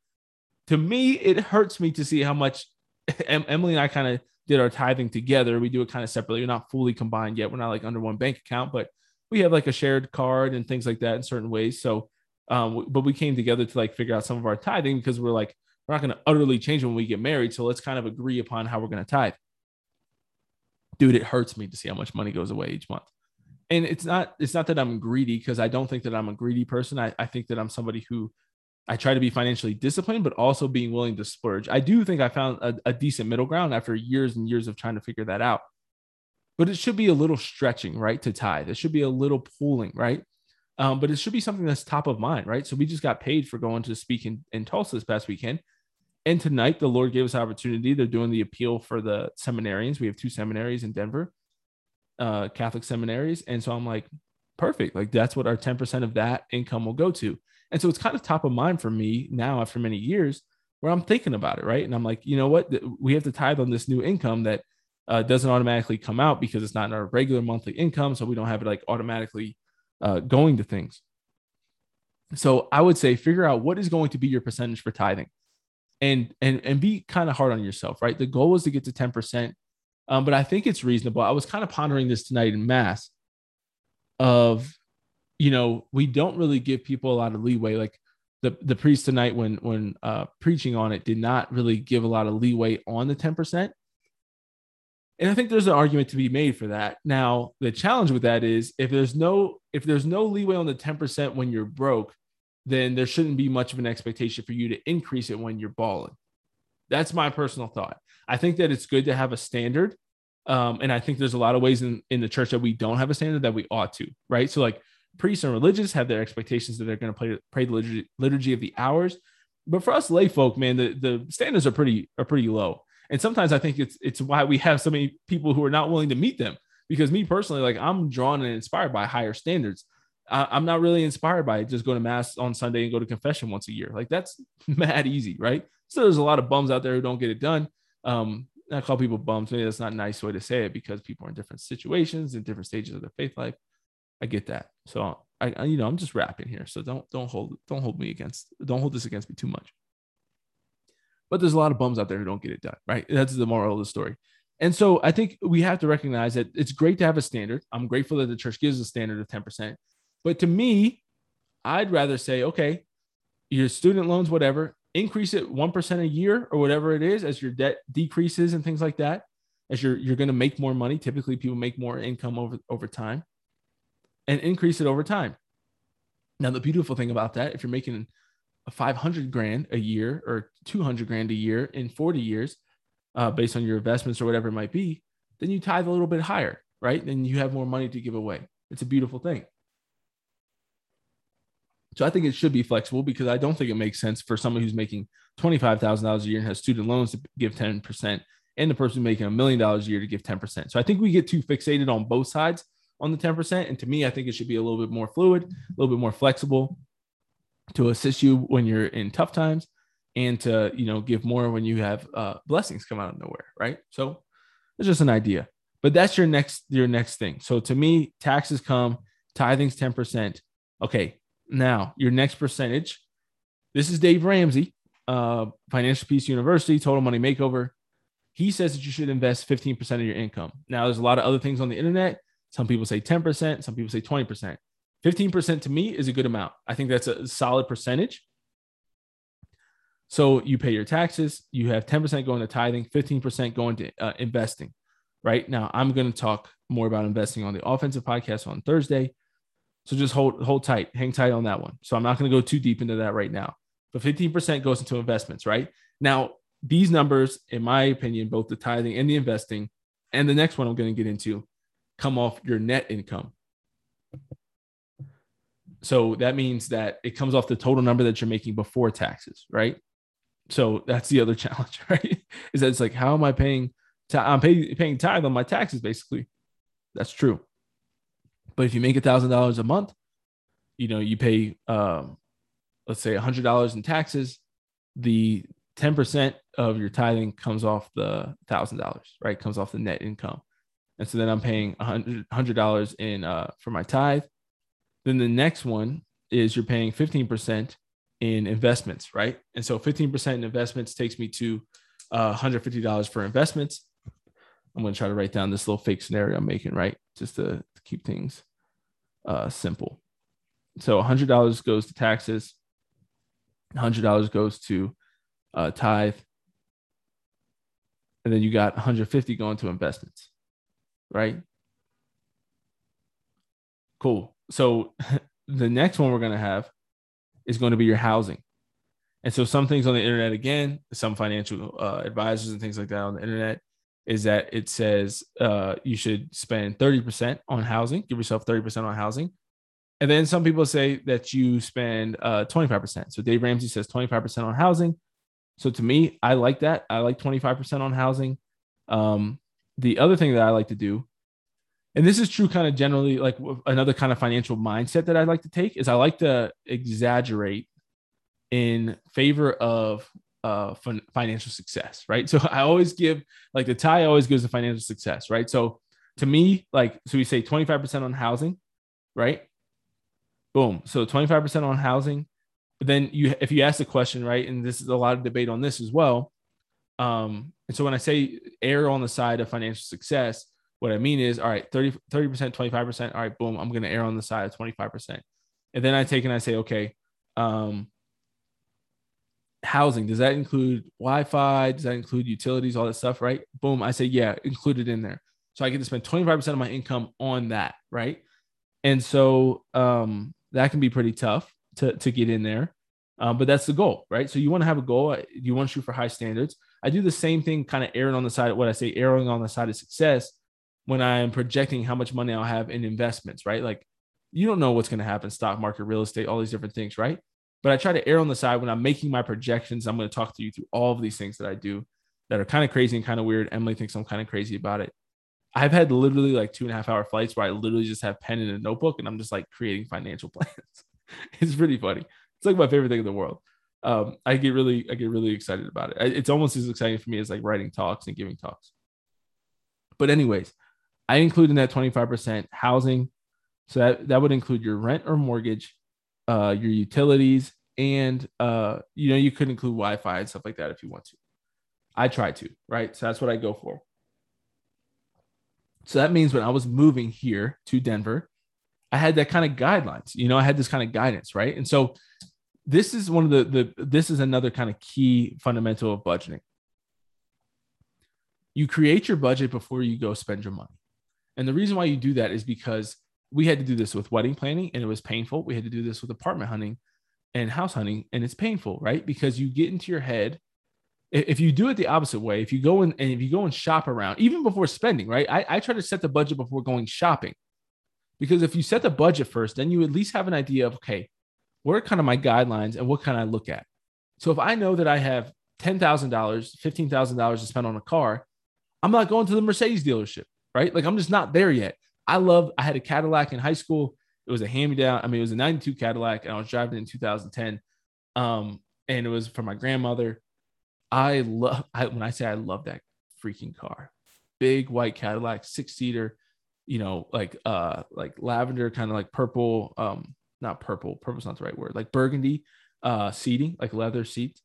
To me, it hurts me to see how much Emily and I kind of did our tithing together. We do it kind of separately. We're not fully combined yet. We're not like under one bank account, but we have like a shared card and things like that in certain ways. So um, but we came together to like figure out some of our tithing because we're like, we're not going to utterly change when we get married. So let's kind of agree upon how we're going to tithe. Dude, it hurts me to see how much money goes away each month. And it's not, it's not that I'm greedy because I don't think that I'm a greedy person. I, I think that I'm somebody who I try to be financially disciplined, but also being willing to splurge. I do think I found a, a decent middle ground after years and years of trying to figure that out. But it should be a little stretching, right? To tithe. It should be a little pulling, right? Um, but it should be something that's top of mind, right? So we just got paid for going to speak in, in Tulsa this past weekend. And tonight, the Lord gave us opportunity. They're doing the appeal for the seminarians. We have two seminaries in Denver, uh, Catholic seminaries. And so I'm like, perfect. Like that's what our 10% of that income will go to. And so it's kind of top of mind for me now after many years where I'm thinking about it, right? And I'm like, you know what? We have to tithe on this new income that uh, doesn't automatically come out because it's not in our regular monthly income. So we don't have it like automatically uh, going to things. So I would say figure out what is going to be your percentage for tithing, and and and be kind of hard on yourself. Right, the goal is to get to ten percent, um, but I think it's reasonable. I was kind of pondering this tonight in mass. Of, you know, we don't really give people a lot of leeway. Like the the priest tonight, when when uh, preaching on it, did not really give a lot of leeway on the ten percent. And I think there's an argument to be made for that. Now, the challenge with that is if there's no if there's no leeway on the 10% when you're broke, then there shouldn't be much of an expectation for you to increase it when you're balling. That's my personal thought. I think that it's good to have a standard Um, and I think there's a lot of ways in, in the church that we don't have a standard that we ought to, right? So like priests and religious have their expectations that they're going to pray, pray the liturgy, liturgy of the hours. But for us lay folk, man, the, the standards are pretty are pretty low. And sometimes I think it's it's why we have so many people who are not willing to meet them. Because me personally, like I'm drawn and inspired by higher standards. I, am not really inspired by just going to mass on Sunday and go to confession once a year. Like that's mad easy, right? So there's a lot of bums out there who don't get it done. Um, I call people bums. Maybe that's not a nice way to say it because people are in different situations and different stages of their faith life. I get that. So I, I, you know, I'm just rapping here. So don't don't hold don't hold me against don't hold this against me too much. But there's a lot of bums out there who don't get it done, right? That's the moral of the story. And so I think we have to recognize that it's great to have a standard. I'm grateful that the church gives a standard of 10%. But to me, I'd rather say, okay, your student loans, whatever, increase it 1% a year or whatever it is as your debt decreases and things like that. As you're you're going to make more money. Typically, people make more income over over time and increase it over time. Now, the beautiful thing about that, if you're making 500 grand a year or 200 grand a year in 40 years, uh, based on your investments or whatever it might be, then you tithe a little bit higher, right? Then you have more money to give away. It's a beautiful thing. So I think it should be flexible because I don't think it makes sense for someone who's making $25,000 a year and has student loans to give 10% and the person making a million dollars a year to give 10%. So I think we get too fixated on both sides on the 10%. And to me, I think it should be a little bit more fluid, a little bit more flexible to assist you when you're in tough times and to, you know, give more when you have uh, blessings come out of nowhere. Right. So it's just an idea, but that's your next, your next thing. So to me, taxes come, tithing's 10%. Okay. Now your next percentage, this is Dave Ramsey, uh, Financial Peace University, Total Money Makeover. He says that you should invest 15% of your income. Now, there's a lot of other things on the internet some people say 10%, some people say 20%. 15% to me is a good amount. I think that's a solid percentage. So you pay your taxes, you have 10% going to tithing, 15% going to uh, investing. Right now, I'm going to talk more about investing on the offensive podcast on Thursday. So just hold hold tight, hang tight on that one. So I'm not going to go too deep into that right now. But 15% goes into investments, right? Now, these numbers, in my opinion, both the tithing and the investing, and the next one I'm going to get into come off your net income. So that means that it comes off the total number that you're making before taxes, right? So that's the other challenge, right? Is that it's like, how am I paying? I'm pay, paying tithe on my taxes, basically. That's true. But if you make a thousand dollars a month, you know, you pay, um, let's say a hundred dollars in taxes. The 10% of your tithing comes off the thousand dollars, right? Comes off the net income and so then I'm paying a hundred dollars in uh, for my tithe. Then the next one is you're paying 15% in investments, right? And so 15% in investments takes me to uh, $150 for investments. I'm going to try to write down this little fake scenario I'm making, right? Just to, to keep things uh, simple. So $100 goes to taxes, $100 goes to uh, tithe, and then you got 150 going to investments right? Cool. So the next one we're going to have is going to be your housing. And so some things on the internet, again, some financial uh, advisors and things like that on the internet is that it says uh, you should spend 30% on housing, give yourself 30% on housing. And then some people say that you spend uh, 25%. So Dave Ramsey says 25% on housing. So to me, I like that. I like 25% on housing. Um, the other thing that I like to do, and this is true kind of generally, like another kind of financial mindset that I like to take is I like to exaggerate in favor of uh, financial success, right? So I always give like the tie always gives the financial success, right? So to me, like, so we say 25% on housing, right? Boom. So 25% on housing. But then you, if you ask the question, right, and this is a lot of debate on this as well, um, and so when I say err on the side of financial success, what I mean is, all right, 30, 30%, 25%. All right, boom, I'm going to err on the side of 25%. And then I take and I say, okay, um, housing, does that include Wi Fi? Does that include utilities, all that stuff, right? Boom, I say, yeah, included in there. So I get to spend 25% of my income on that, right? And so um, that can be pretty tough to, to get in there. Um, but that's the goal, right? So you want to have a goal. You want to shoot for high standards. I do the same thing, kind of erring on the side of what I say, erring on the side of success when I am projecting how much money I'll have in investments, right? Like you don't know what's going to happen, stock market, real estate, all these different things, right? But I try to err on the side when I'm making my projections. I'm going to talk to you through all of these things that I do that are kind of crazy and kind of weird. Emily thinks I'm kind of crazy about it. I've had literally like two and a half hour flights where I literally just have pen and a notebook and I'm just like creating financial plans. it's pretty funny. It's like my favorite thing in the world. Um, I get really, I get really excited about it. It's almost as exciting for me as like writing talks and giving talks. But anyways, I include in that 25% housing. So that, that would include your rent or mortgage, uh, your utilities, and uh, you know, you could include Wi-Fi and stuff like that if you want to. I try to, right? So that's what I go for. So that means when I was moving here to Denver, I had that kind of guidelines. You know, I had this kind of guidance, right? And so this is one of the the this is another kind of key fundamental of budgeting. You create your budget before you go spend your money. And the reason why you do that is because we had to do this with wedding planning and it was painful. We had to do this with apartment hunting and house hunting and it's painful, right? Because you get into your head if you do it the opposite way, if you go in and if you go and shop around, even before spending, right? I, I try to set the budget before going shopping. Because if you set the budget first, then you at least have an idea of, okay, what are kind of my guidelines and what can I look at? So if I know that I have $10,000, $15,000 to spend on a car, I'm not going to the Mercedes dealership, right? Like I'm just not there yet. I love, I had a Cadillac in high school. It was a hand me down. I mean, it was a 92 Cadillac and I was driving it in 2010. Um, and it was for my grandmother I love I, when I say I love that freaking car. Big white Cadillac, six seater, you know, like uh like lavender, kind of like purple, um, not purple, purple's not the right word, like burgundy uh seating, like leather seats.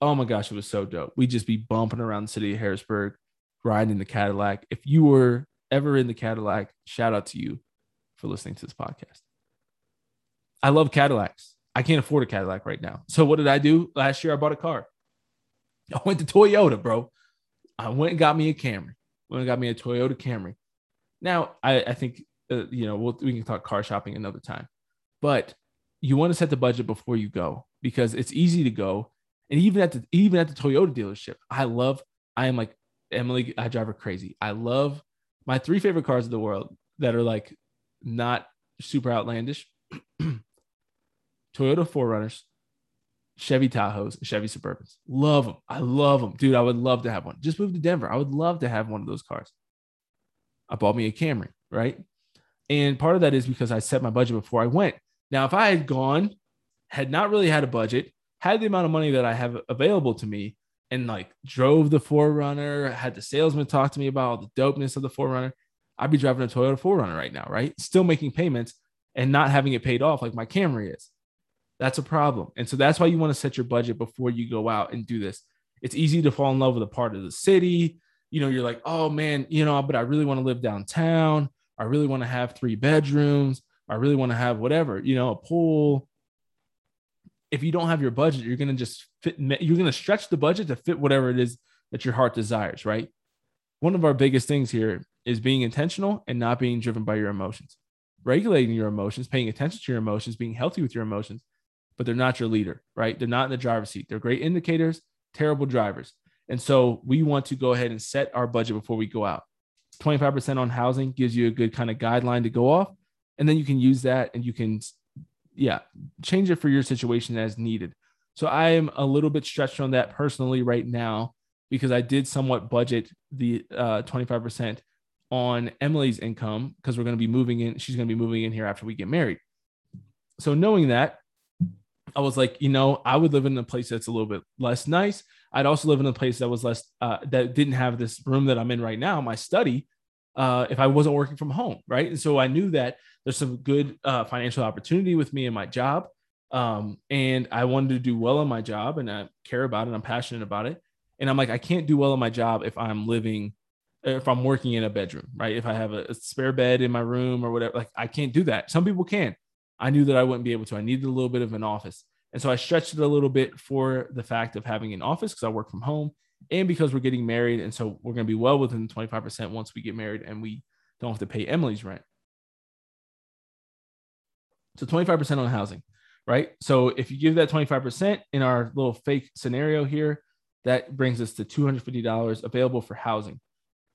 Oh my gosh, it was so dope. We'd just be bumping around the city of Harrisburg, riding in the Cadillac. If you were ever in the Cadillac, shout out to you for listening to this podcast. I love Cadillacs. I can't afford a Cadillac right now. So what did I do? Last year I bought a car. I went to Toyota, bro. I went and got me a Camry. Went and got me a Toyota Camry. Now, I, I think, uh, you know, we'll, we can talk car shopping another time, but you want to set the budget before you go because it's easy to go. And even at the, even at the Toyota dealership, I love, I am like, Emily, I drive her crazy. I love my three favorite cars in the world that are like not super outlandish Toyota 4Runners, Chevy Tahoes, Chevy Suburbans. Love them. I love them. Dude, I would love to have one. Just moved to Denver. I would love to have one of those cars. I bought me a Camry, right? And part of that is because I set my budget before I went. Now, if I had gone, had not really had a budget, had the amount of money that I have available to me, and like drove the 4Runner, had the salesman talk to me about all the dopeness of the 4Runner, I'd be driving a Toyota 4Runner right now, right? Still making payments and not having it paid off like my Camry is. That's a problem. And so that's why you want to set your budget before you go out and do this. It's easy to fall in love with a part of the city. You know, you're like, oh man, you know, but I really want to live downtown. I really want to have three bedrooms. I really want to have whatever, you know, a pool. If you don't have your budget, you're going to just fit, you're going to stretch the budget to fit whatever it is that your heart desires, right? One of our biggest things here is being intentional and not being driven by your emotions. Regulating your emotions, paying attention to your emotions, being healthy with your emotions, but they're not your leader, right? They're not in the driver's seat. They're great indicators, terrible drivers. And so we want to go ahead and set our budget before we go out. 25% on housing gives you a good kind of guideline to go off. And then you can use that and you can, yeah, change it for your situation as needed. So I am a little bit stretched on that personally right now because I did somewhat budget the uh, 25% on Emily's income because we're going to be moving in. She's going to be moving in here after we get married. So knowing that, I was like, you know, I would live in a place that's a little bit less nice. I'd also live in a place that was less uh, that didn't have this room that I'm in right now, my study, uh, if I wasn't working from home, right? And so I knew that there's some good uh, financial opportunity with me and my job, um, and I wanted to do well in my job, and I care about it. I'm passionate about it, and I'm like, I can't do well in my job if I'm living, if I'm working in a bedroom, right? If I have a, a spare bed in my room or whatever, like I can't do that. Some people can. I knew that I wouldn't be able to. I needed a little bit of an office. And so I stretched it a little bit for the fact of having an office because I work from home and because we're getting married. And so we're going to be well within 25% once we get married and we don't have to pay Emily's rent. So 25% on housing, right? So if you give that 25% in our little fake scenario here, That brings us to $250 available for housing.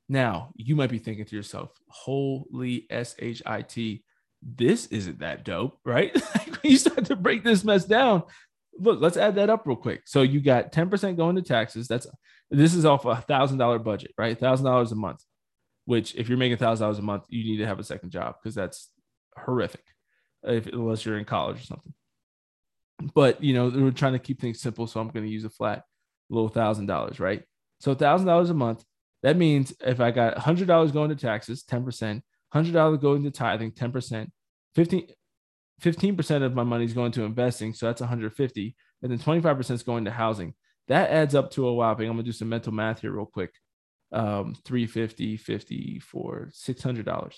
Now, you might be thinking to yourself, holy SHIT, this isn't that dope, right? you start to break this mess down, look, let's add that up real quick. So you got 10% going to taxes. That's this is off a thousand dollar budget, right? Thousand dollars a month, which if you're making thousand dollars a month, you need to have a second job because that's horrific. If unless you're in college or something. But you know, we're trying to keep things simple. So I'm going to use a flat little thousand dollars, right? So thousand dollars a month. That means if I got hundred dollars going to taxes, 10%, hundred dollars going to tithing, 10%, 15 15% of my money is going to investing. So that's 150. And then 25% is going to housing. That adds up to a whopping. I'm going to do some mental math here real quick. Um, 350, 50 for $600.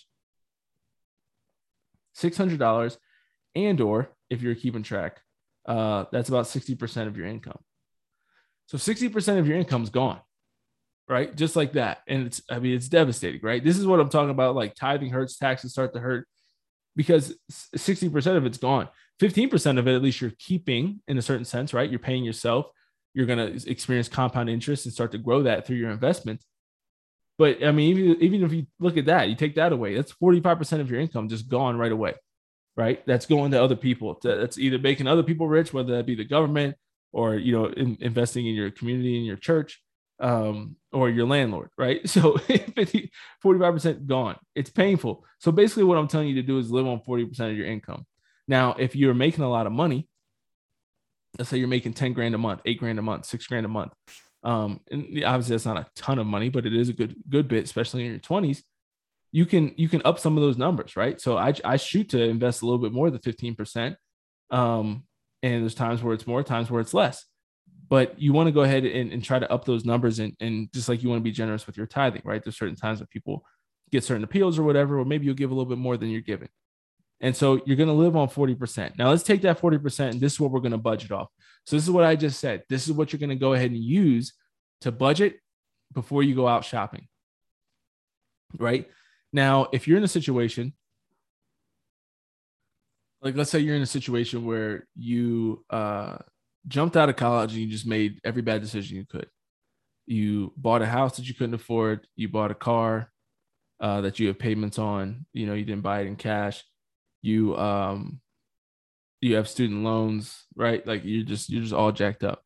$600 and or if you're keeping track, uh, that's about 60% of your income. So 60% of your income is gone, right? Just like that. And it's, I mean, it's devastating, right? This is what I'm talking about. Like tithing hurts, taxes start to hurt because 60% of it's gone. 15% of it, at least you're keeping in a certain sense, right? You're paying yourself. You're going to experience compound interest and start to grow that through your investment. But I mean, even, even if you look at that, you take that away, that's 45% of your income just gone right away, right? That's going to other people. That's either making other people rich, whether that be the government or, you know, in, investing in your community, in your church, um, or your landlord, right? So 50, 45% gone. It's painful. So basically, what I'm telling you to do is live on 40% of your income. Now, if you're making a lot of money, let's say you're making 10 grand a month, eight grand a month, six grand a month. Um, and obviously that's not a ton of money, but it is a good, good bit, especially in your 20s. You can you can up some of those numbers, right? So I I shoot to invest a little bit more than 15%. Um, and there's times where it's more, times where it's less but you want to go ahead and, and try to up those numbers and, and just like you want to be generous with your tithing, right? There's certain times that people get certain appeals or whatever, or maybe you'll give a little bit more than you're giving. And so you're going to live on 40%. Now let's take that 40% and this is what we're going to budget off. So this is what I just said. This is what you're going to go ahead and use to budget before you go out shopping. Right? Now, if you're in a situation like let's say you're in a situation where you uh jumped out of college and you just made every bad decision you could. You bought a house that you couldn't afford. You bought a car uh, that you have payments on. You know, you didn't buy it in cash. You um, you have student loans, right? Like you're just you're just all jacked up.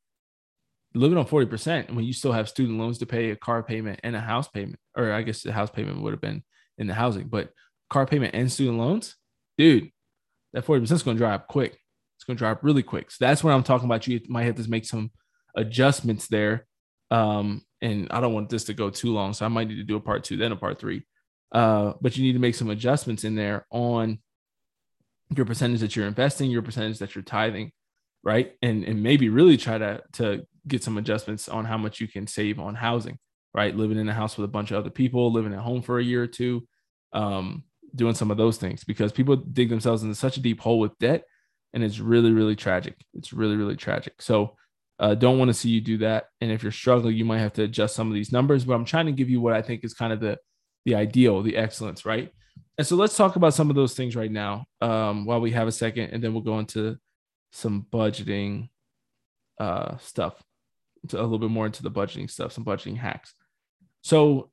Living on forty percent when you still have student loans to pay, a car payment, and a house payment, or I guess the house payment would have been in the housing, but car payment and student loans, dude, that forty percent is going to dry up quick. It's going to drop really quick. So that's what I'm talking about. You might have to make some adjustments there. Um, and I don't want this to go too long. So I might need to do a part two, then a part three. Uh, but you need to make some adjustments in there on your percentage that you're investing, your percentage that you're tithing, right? And and maybe really try to to get some adjustments on how much you can save on housing, right? Living in a house with a bunch of other people, living at home for a year or two, um, doing some of those things because people dig themselves into such a deep hole with debt and it's really really tragic it's really really tragic so uh, don't want to see you do that and if you're struggling you might have to adjust some of these numbers but i'm trying to give you what i think is kind of the the ideal the excellence right and so let's talk about some of those things right now um, while we have a second and then we'll go into some budgeting uh, stuff a little bit more into the budgeting stuff some budgeting hacks. So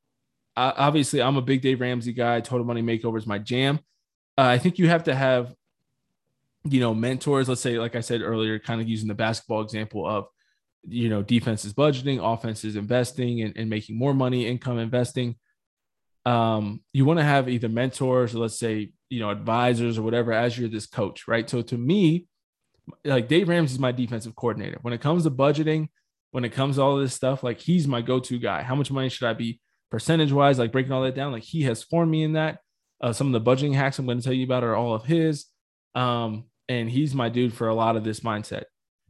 uh, obviously i'm a big dave ramsey guy. Total money makeover is my jam. Uh, i think you have to have you know, mentors, let's say, like I said earlier, kind of using the basketball example of, you know, defense is budgeting, offense is investing and, and making more money, income investing. Um, you want to have either mentors or let's say, you know, advisors or whatever as you're this coach, right? So to me, like Dave Ramsey is my defensive coordinator. When it comes to budgeting, when it comes to all of this stuff, like he's my go-to guy. How much money should I be percentage wise? Like breaking all that down. Like he has formed me in that. Uh, some of the budgeting hacks I'm going to tell you about are all of his. Um, and he's my dude for a lot of this mindset.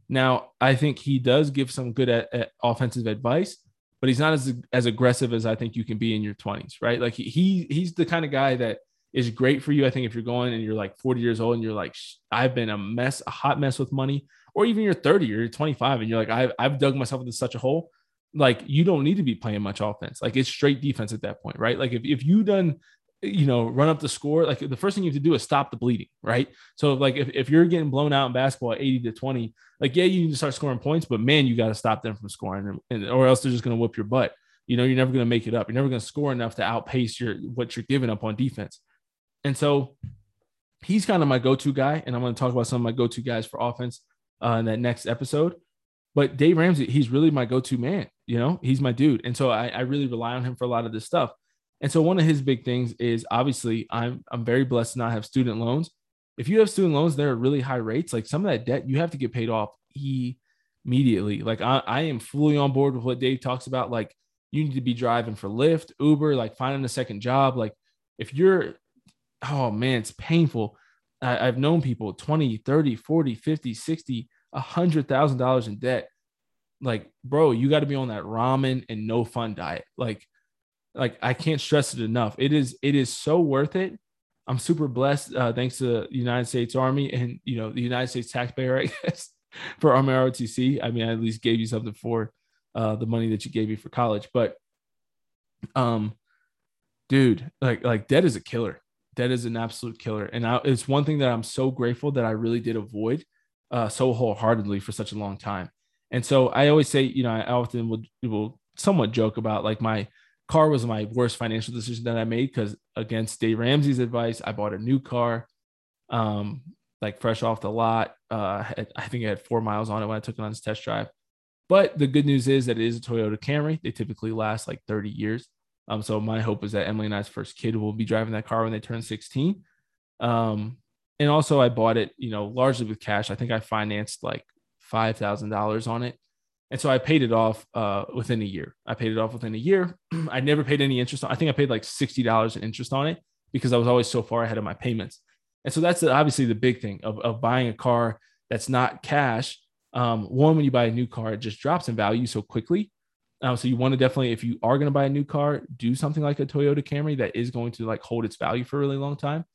Now, I think he does give some good at, at offensive advice, but he's not as as aggressive as I think you can be in your 20s, right? Like he, he he's the kind of guy that is great for you. I think if you're going and you're like 40 years old and you're like, I've been a mess, a hot mess with money, or even you're 30 or you're 25 and you're like, I've, I've dug myself into such a hole. Like you don't need to be playing much offense. Like it's straight defense at that point, right? Like if, if you done you know, run up the score, like the first thing you have to do is stop the bleeding, right? So like if, if you're getting blown out in basketball 80 to 20, like yeah, you need to start scoring points, but man, you got to stop them from scoring, and, or else they're just going to whip your butt. You know, you're never going to make it up. You're never going to score enough to outpace your what you're giving up on defense. And so he's kind of my go-to guy, and I'm going to talk about some of my go-to guys for offense uh, in that next episode. But Dave Ramsey, he's really my go-to man. You know, he's my dude, and so I, I really rely on him for a lot of this stuff. And so one of his big things is obviously I'm I'm very blessed to not have student loans. If you have student loans, they're at really high rates. Like some of that debt, you have to get paid off immediately. Like I, I am fully on board with what Dave talks about. Like you need to be driving for Lyft, Uber, like finding a second job. Like if you're, oh man, it's painful. I, I've known people 20, 30, 40, 50, 60, a hundred thousand dollars in debt. Like, bro, you got to be on that ramen and no fun diet. Like, like I can't stress it enough. It is it is so worth it. I'm super blessed uh, thanks to the United States Army and you know the United States taxpayer, I guess, for Army ROTC. I mean, I at least gave you something for uh, the money that you gave me for college. But um, dude, like like debt is a killer. Debt is an absolute killer, and I, it's one thing that I'm so grateful that I really did avoid uh, so wholeheartedly for such a long time. And so I always say, you know, I often will will somewhat joke about like my car was my worst financial decision that I made because against Dave Ramsey's advice, I bought a new car, um, like fresh off the lot. Uh, I think I had four miles on it when I took it on this test drive. But the good news is that it is a Toyota Camry. They typically last like 30 years. Um, so my hope is that Emily and I's first kid will be driving that car when they turn 16. Um, and also I bought it, you know, largely with cash. I think I financed like five thousand dollars on it. And so I paid it off uh, within a year. I paid it off within a year. I never paid any interest on. I think I paid like sixty dollars in interest on it because I was always so far ahead of my payments. And so that's obviously the big thing of, of buying a car that's not cash. Um, one, when you buy a new car, it just drops in value so quickly. Um, so you want to definitely, if you are going to buy a new car, do something like a Toyota Camry that is going to like hold its value for a really long time.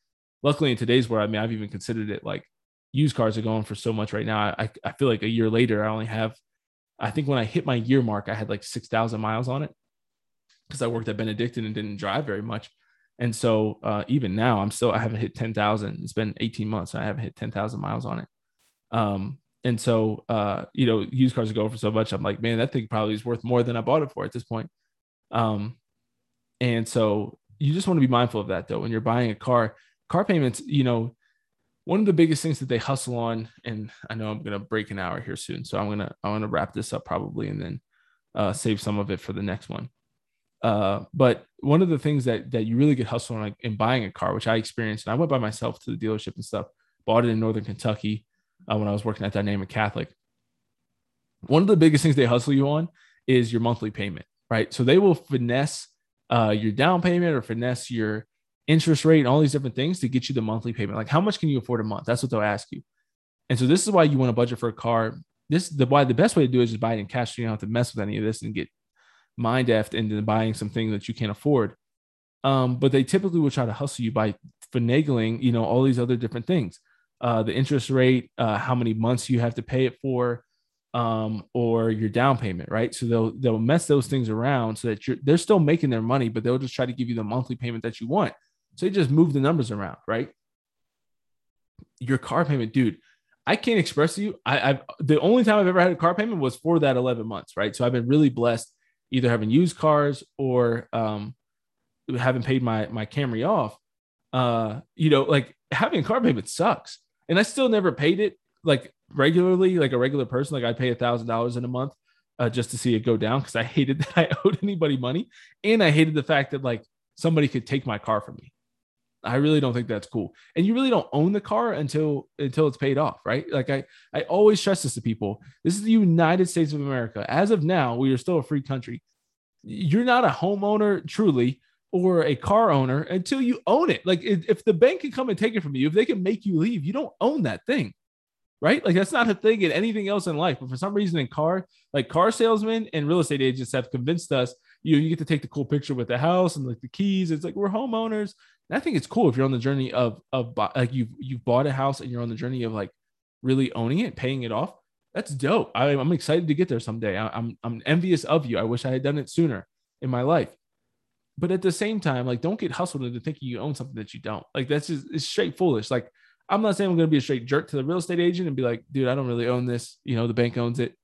Luckily, in today's world, I mean, I've even considered it like used cars are going for so much right now. I, I feel like a year later, I only have I think when I hit my year mark, I had like 6,000 miles on it because I worked at Benedictine and didn't drive very much. And so uh, even now, I'm still, I haven't hit 10,000. It's been 18 months. I haven't hit 10,000 miles on it. Um, and so, uh, you know, used cars go for so much. I'm like, man, that thing probably is worth more than I bought it for at this point. Um, and so you just want to be mindful of that though. When you're buying a car, car payments, you know, one of the biggest things that they hustle on, and I know I'm gonna break an hour here soon, so I'm gonna I'm gonna wrap this up probably and then uh, save some of it for the next one. Uh, but one of the things that that you really get hustled on like, in buying a car, which I experienced, and I went by myself to the dealership and stuff, bought it in Northern Kentucky uh, when I was working at Dynamic Catholic. One of the biggest things they hustle you on is your monthly payment, right? So they will finesse uh, your down payment or finesse your interest rate and all these different things to get you the monthly payment. Like how much can you afford a month? That's what they'll ask you. And so this is why you want to budget for a car. This the why the best way to do it is just buy it in cash. So you don't have to mess with any of this and get mind effed into buying something that you can't afford. Um, but they typically will try to hustle you by finagling, you know, all these other different things. Uh, the interest rate, uh, how many months you have to pay it for, um, or your down payment, right? So they'll they'll mess those things around so that you're they're still making their money, but they'll just try to give you the monthly payment that you want. So they just move the numbers around, right? Your car payment, dude. I can't express to you. I, have the only time I've ever had a car payment was for that 11 months, right? So I've been really blessed, either having used cars or um, having paid my my Camry off. Uh, you know, like having a car payment sucks, and I still never paid it like regularly, like a regular person. Like I pay a thousand dollars in a month uh, just to see it go down because I hated that I owed anybody money, and I hated the fact that like somebody could take my car from me. I really don't think that's cool. And you really don't own the car until until it's paid off, right? Like I I always stress this to people. This is the United States of America. As of now, we are still a free country. You're not a homeowner truly or a car owner until you own it. Like if the bank can come and take it from you, if they can make you leave, you don't own that thing. Right? Like that's not a thing in anything else in life. But for some reason in car, like car salesmen and real estate agents have convinced us you you get to take the cool picture with the house and like the keys. It's like we're homeowners. And I think it's cool if you're on the journey of of like you've you've bought a house and you're on the journey of like really owning it, paying it off. That's dope. I, am excited to get there someday. I, I'm I'm envious of you. I wish I had done it sooner in my life. But at the same time, like don't get hustled into thinking you own something that you don't. Like that's just it's straight foolish. Like I'm not saying I'm going to be a straight jerk to the real estate agent and be like, dude, I don't really own this. You know, the bank owns it.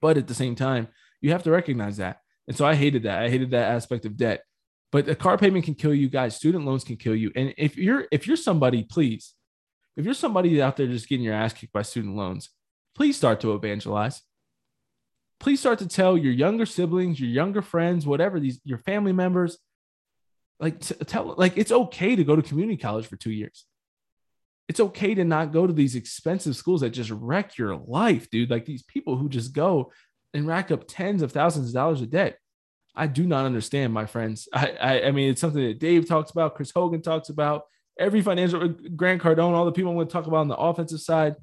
But at the same time, you have to recognize that. And so I hated that. I hated that aspect of debt. But a car payment can kill you guys. Student loans can kill you. And if you're if you're somebody, please, if you're somebody out there just getting your ass kicked by student loans, please start to evangelize. Please start to tell your younger siblings, your younger friends, whatever these your family members, like t- tell like it's okay to go to community college for two years. It's okay to not go to these expensive schools that just wreck your life, dude. Like these people who just go and rack up tens of thousands of dollars of debt. I do not understand, my friends. I, I, I mean, it's something that Dave talks about, Chris Hogan talks about, every financial uh, Grant Cardone, all the people I'm going to talk about on the offensive side.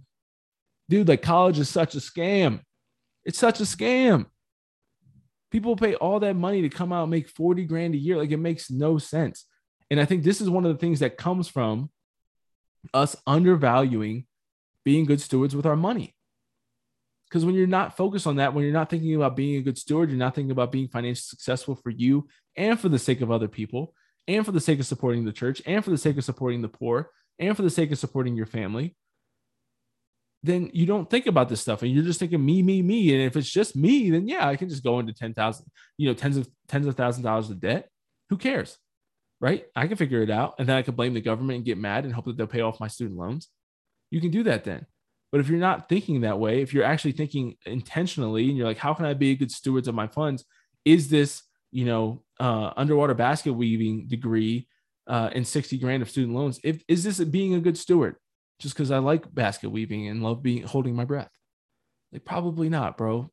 Dude, like college is such a scam. It's such a scam. People pay all that money to come out and make 40 grand a year. Like it makes no sense. And I think this is one of the things that comes from us undervaluing being good stewards with our money. Because when you're not focused on that, when you're not thinking about being a good steward, you're not thinking about being financially successful for you and for the sake of other people, and for the sake of supporting the church, and for the sake of supporting the poor, and for the sake of supporting your family, then you don't think about this stuff and you're just thinking me, me, me. And if it's just me, then yeah, I can just go into 10,000, you know, tens of tens of thousands of dollars of debt. Who cares? Right? I can figure it out. And then I can blame the government and get mad and hope that they'll pay off my student loans. You can do that then. But if you're not thinking that way, if you're actually thinking intentionally and you're like, how can I be a good steward of my funds? Is this, you know, uh, underwater basket weaving degree uh, and 60 grand of student loans? If is this being a good steward? Just because I like basket weaving and love being holding my breath? Like, probably not, bro.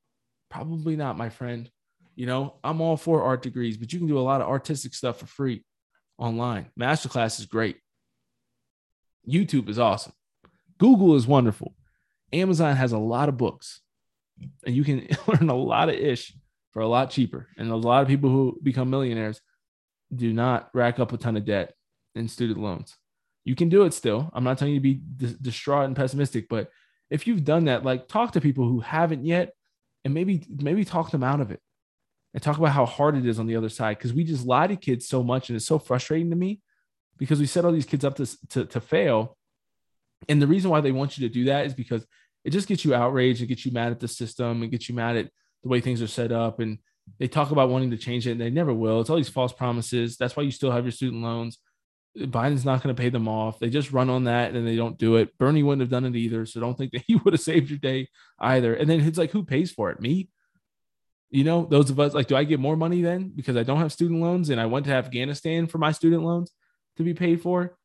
Probably not, my friend. You know, I'm all for art degrees, but you can do a lot of artistic stuff for free online. Masterclass is great. YouTube is awesome. Google is wonderful. Amazon has a lot of books and you can learn a lot of ish for a lot cheaper. And a lot of people who become millionaires do not rack up a ton of debt in student loans. You can do it still. I'm not telling you to be distraught and pessimistic, but if you've done that, like talk to people who haven't yet and maybe maybe talk them out of it and talk about how hard it is on the other side because we just lie to kids so much and it's so frustrating to me because we set all these kids up to, to, to fail and the reason why they want you to do that is because it just gets you outraged, it gets you mad at the system, and gets you mad at the way things are set up. And they talk about wanting to change it, and they never will. It's all these false promises. That's why you still have your student loans. Biden's not going to pay them off. They just run on that and they don't do it. Bernie wouldn't have done it either. So don't think that he would have saved your day either. And then it's like, who pays for it? Me? You know, those of us like, do I get more money then because I don't have student loans and I went to Afghanistan for my student loans to be paid for?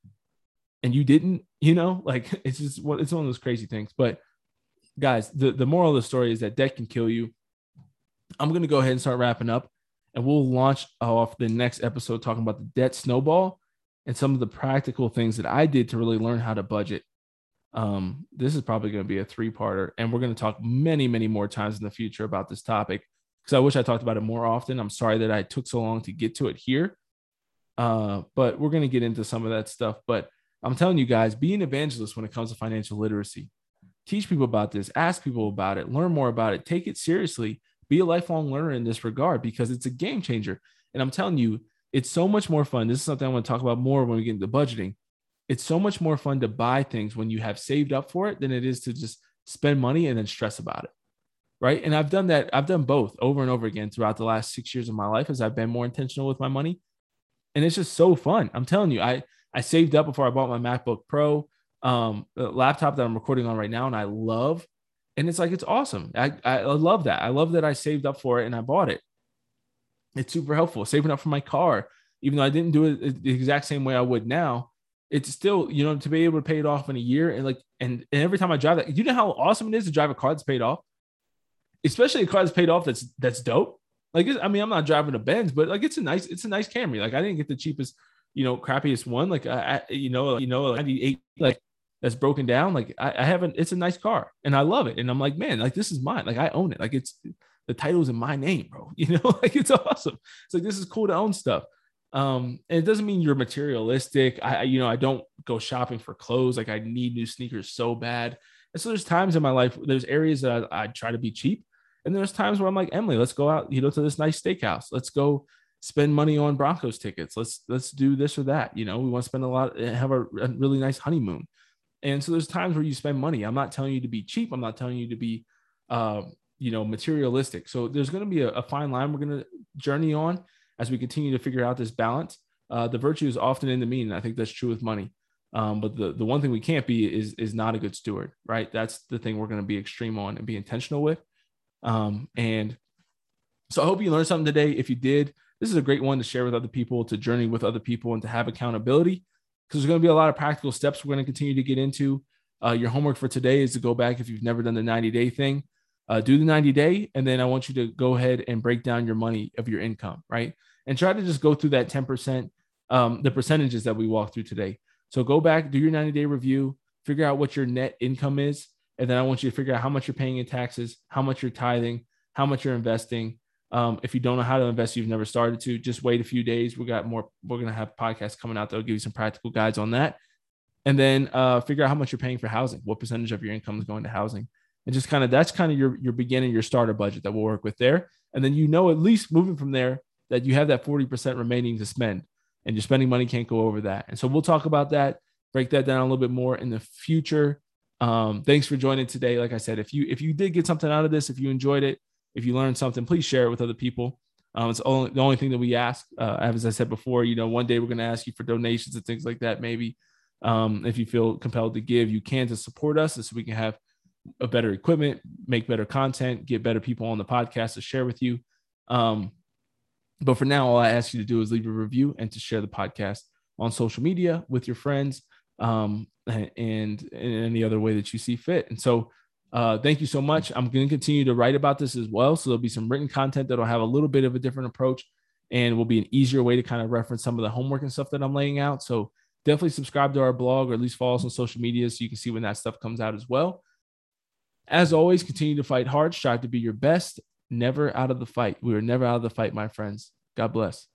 And you didn't, you know, like it's just it's one of those crazy things. But guys, the, the moral of the story is that debt can kill you. I'm gonna go ahead and start wrapping up, and we'll launch off the next episode talking about the debt snowball and some of the practical things that I did to really learn how to budget. Um, this is probably going to be a three parter, and we're going to talk many, many more times in the future about this topic because I wish I talked about it more often. I'm sorry that I took so long to get to it here, uh, but we're going to get into some of that stuff. But I'm telling you guys, be an evangelist when it comes to financial literacy. Teach people about this, ask people about it, learn more about it, take it seriously, be a lifelong learner in this regard because it's a game changer. And I'm telling you, it's so much more fun. This is something I want to talk about more when we get into budgeting. It's so much more fun to buy things when you have saved up for it than it is to just spend money and then stress about it. Right. And I've done that. I've done both over and over again throughout the last six years of my life as I've been more intentional with my money. And it's just so fun. I'm telling you, I, I saved up before I bought my MacBook Pro, um, laptop that I'm recording on right now, and I love. And it's like it's awesome. I, I love that. I love that I saved up for it and I bought it. It's super helpful. Saving up for my car, even though I didn't do it the exact same way I would now, it's still you know to be able to pay it off in a year and like and, and every time I drive that, you know how awesome it is to drive a car that's paid off, especially a car that's paid off that's that's dope. Like I mean, I'm not driving a Benz, but like it's a nice it's a nice Camry. Like I didn't get the cheapest you know, crappiest one, like I, you know, you know, 98, like that's broken down. Like I, I haven't, it's a nice car and I love it. And I'm like, man, like this is mine. Like I own it. Like it's the title's in my name, bro. You know, like it's awesome. It's like this is cool to own stuff. Um, and it doesn't mean you're materialistic. I, you know, I don't go shopping for clothes. Like I need new sneakers so bad. And so there's times in my life, there's areas that I, I try to be cheap. And there's times where I'm like, Emily, let's go out, you know, to this nice steakhouse. Let's go spend money on Broncos tickets. Let's let's do this or that. You know, we want to spend a lot, have a, a really nice honeymoon. And so there's times where you spend money. I'm not telling you to be cheap. I'm not telling you to be, uh, you know, materialistic. So there's going to be a, a, fine line we're going to journey on as we continue to figure out this balance. Uh, the virtue is often in the mean. I think that's true with money. Um, but the the one thing we can't be is is not a good steward, right? That's the thing we're going to be extreme on and be intentional with. Um, and so I hope you learned something today. If you did, this is a great one to share with other people, to journey with other people, and to have accountability because there's going to be a lot of practical steps we're going to continue to get into. Uh, your homework for today is to go back if you've never done the 90 day thing, uh, do the 90 day, and then I want you to go ahead and break down your money of your income, right? And try to just go through that 10%, um, the percentages that we walked through today. So go back, do your 90 day review, figure out what your net income is, and then I want you to figure out how much you're paying in taxes, how much you're tithing, how much you're investing, um, if you don't know how to invest, you've never started to, just wait a few days. We got more. We're gonna have podcasts coming out that'll give you some practical guides on that, and then uh, figure out how much you're paying for housing. What percentage of your income is going to housing, and just kind of that's kind of your your beginning, your starter budget that we'll work with there, and then you know at least moving from there that you have that forty percent remaining to spend, and your spending money can't go over that. And so we'll talk about that, break that down a little bit more in the future. Um, thanks for joining today. Like I said, if you if you did get something out of this, if you enjoyed it if you learned something, please share it with other people. Um, it's only the only thing that we ask. Uh, as I said before, you know, one day we're going to ask you for donations and things like that. Maybe um, if you feel compelled to give, you can to support us, so we can have a better equipment, make better content, get better people on the podcast to share with you. Um, but for now, all I ask you to do is leave a review and to share the podcast on social media with your friends um, and in any other way that you see fit. And so uh, thank you so much. I'm going to continue to write about this as well. So there'll be some written content that'll have a little bit of a different approach and will be an easier way to kind of reference some of the homework and stuff that I'm laying out. So definitely subscribe to our blog or at least follow us on social media so you can see when that stuff comes out as well. As always, continue to fight hard, strive to be your best, never out of the fight. We are never out of the fight, my friends. God bless.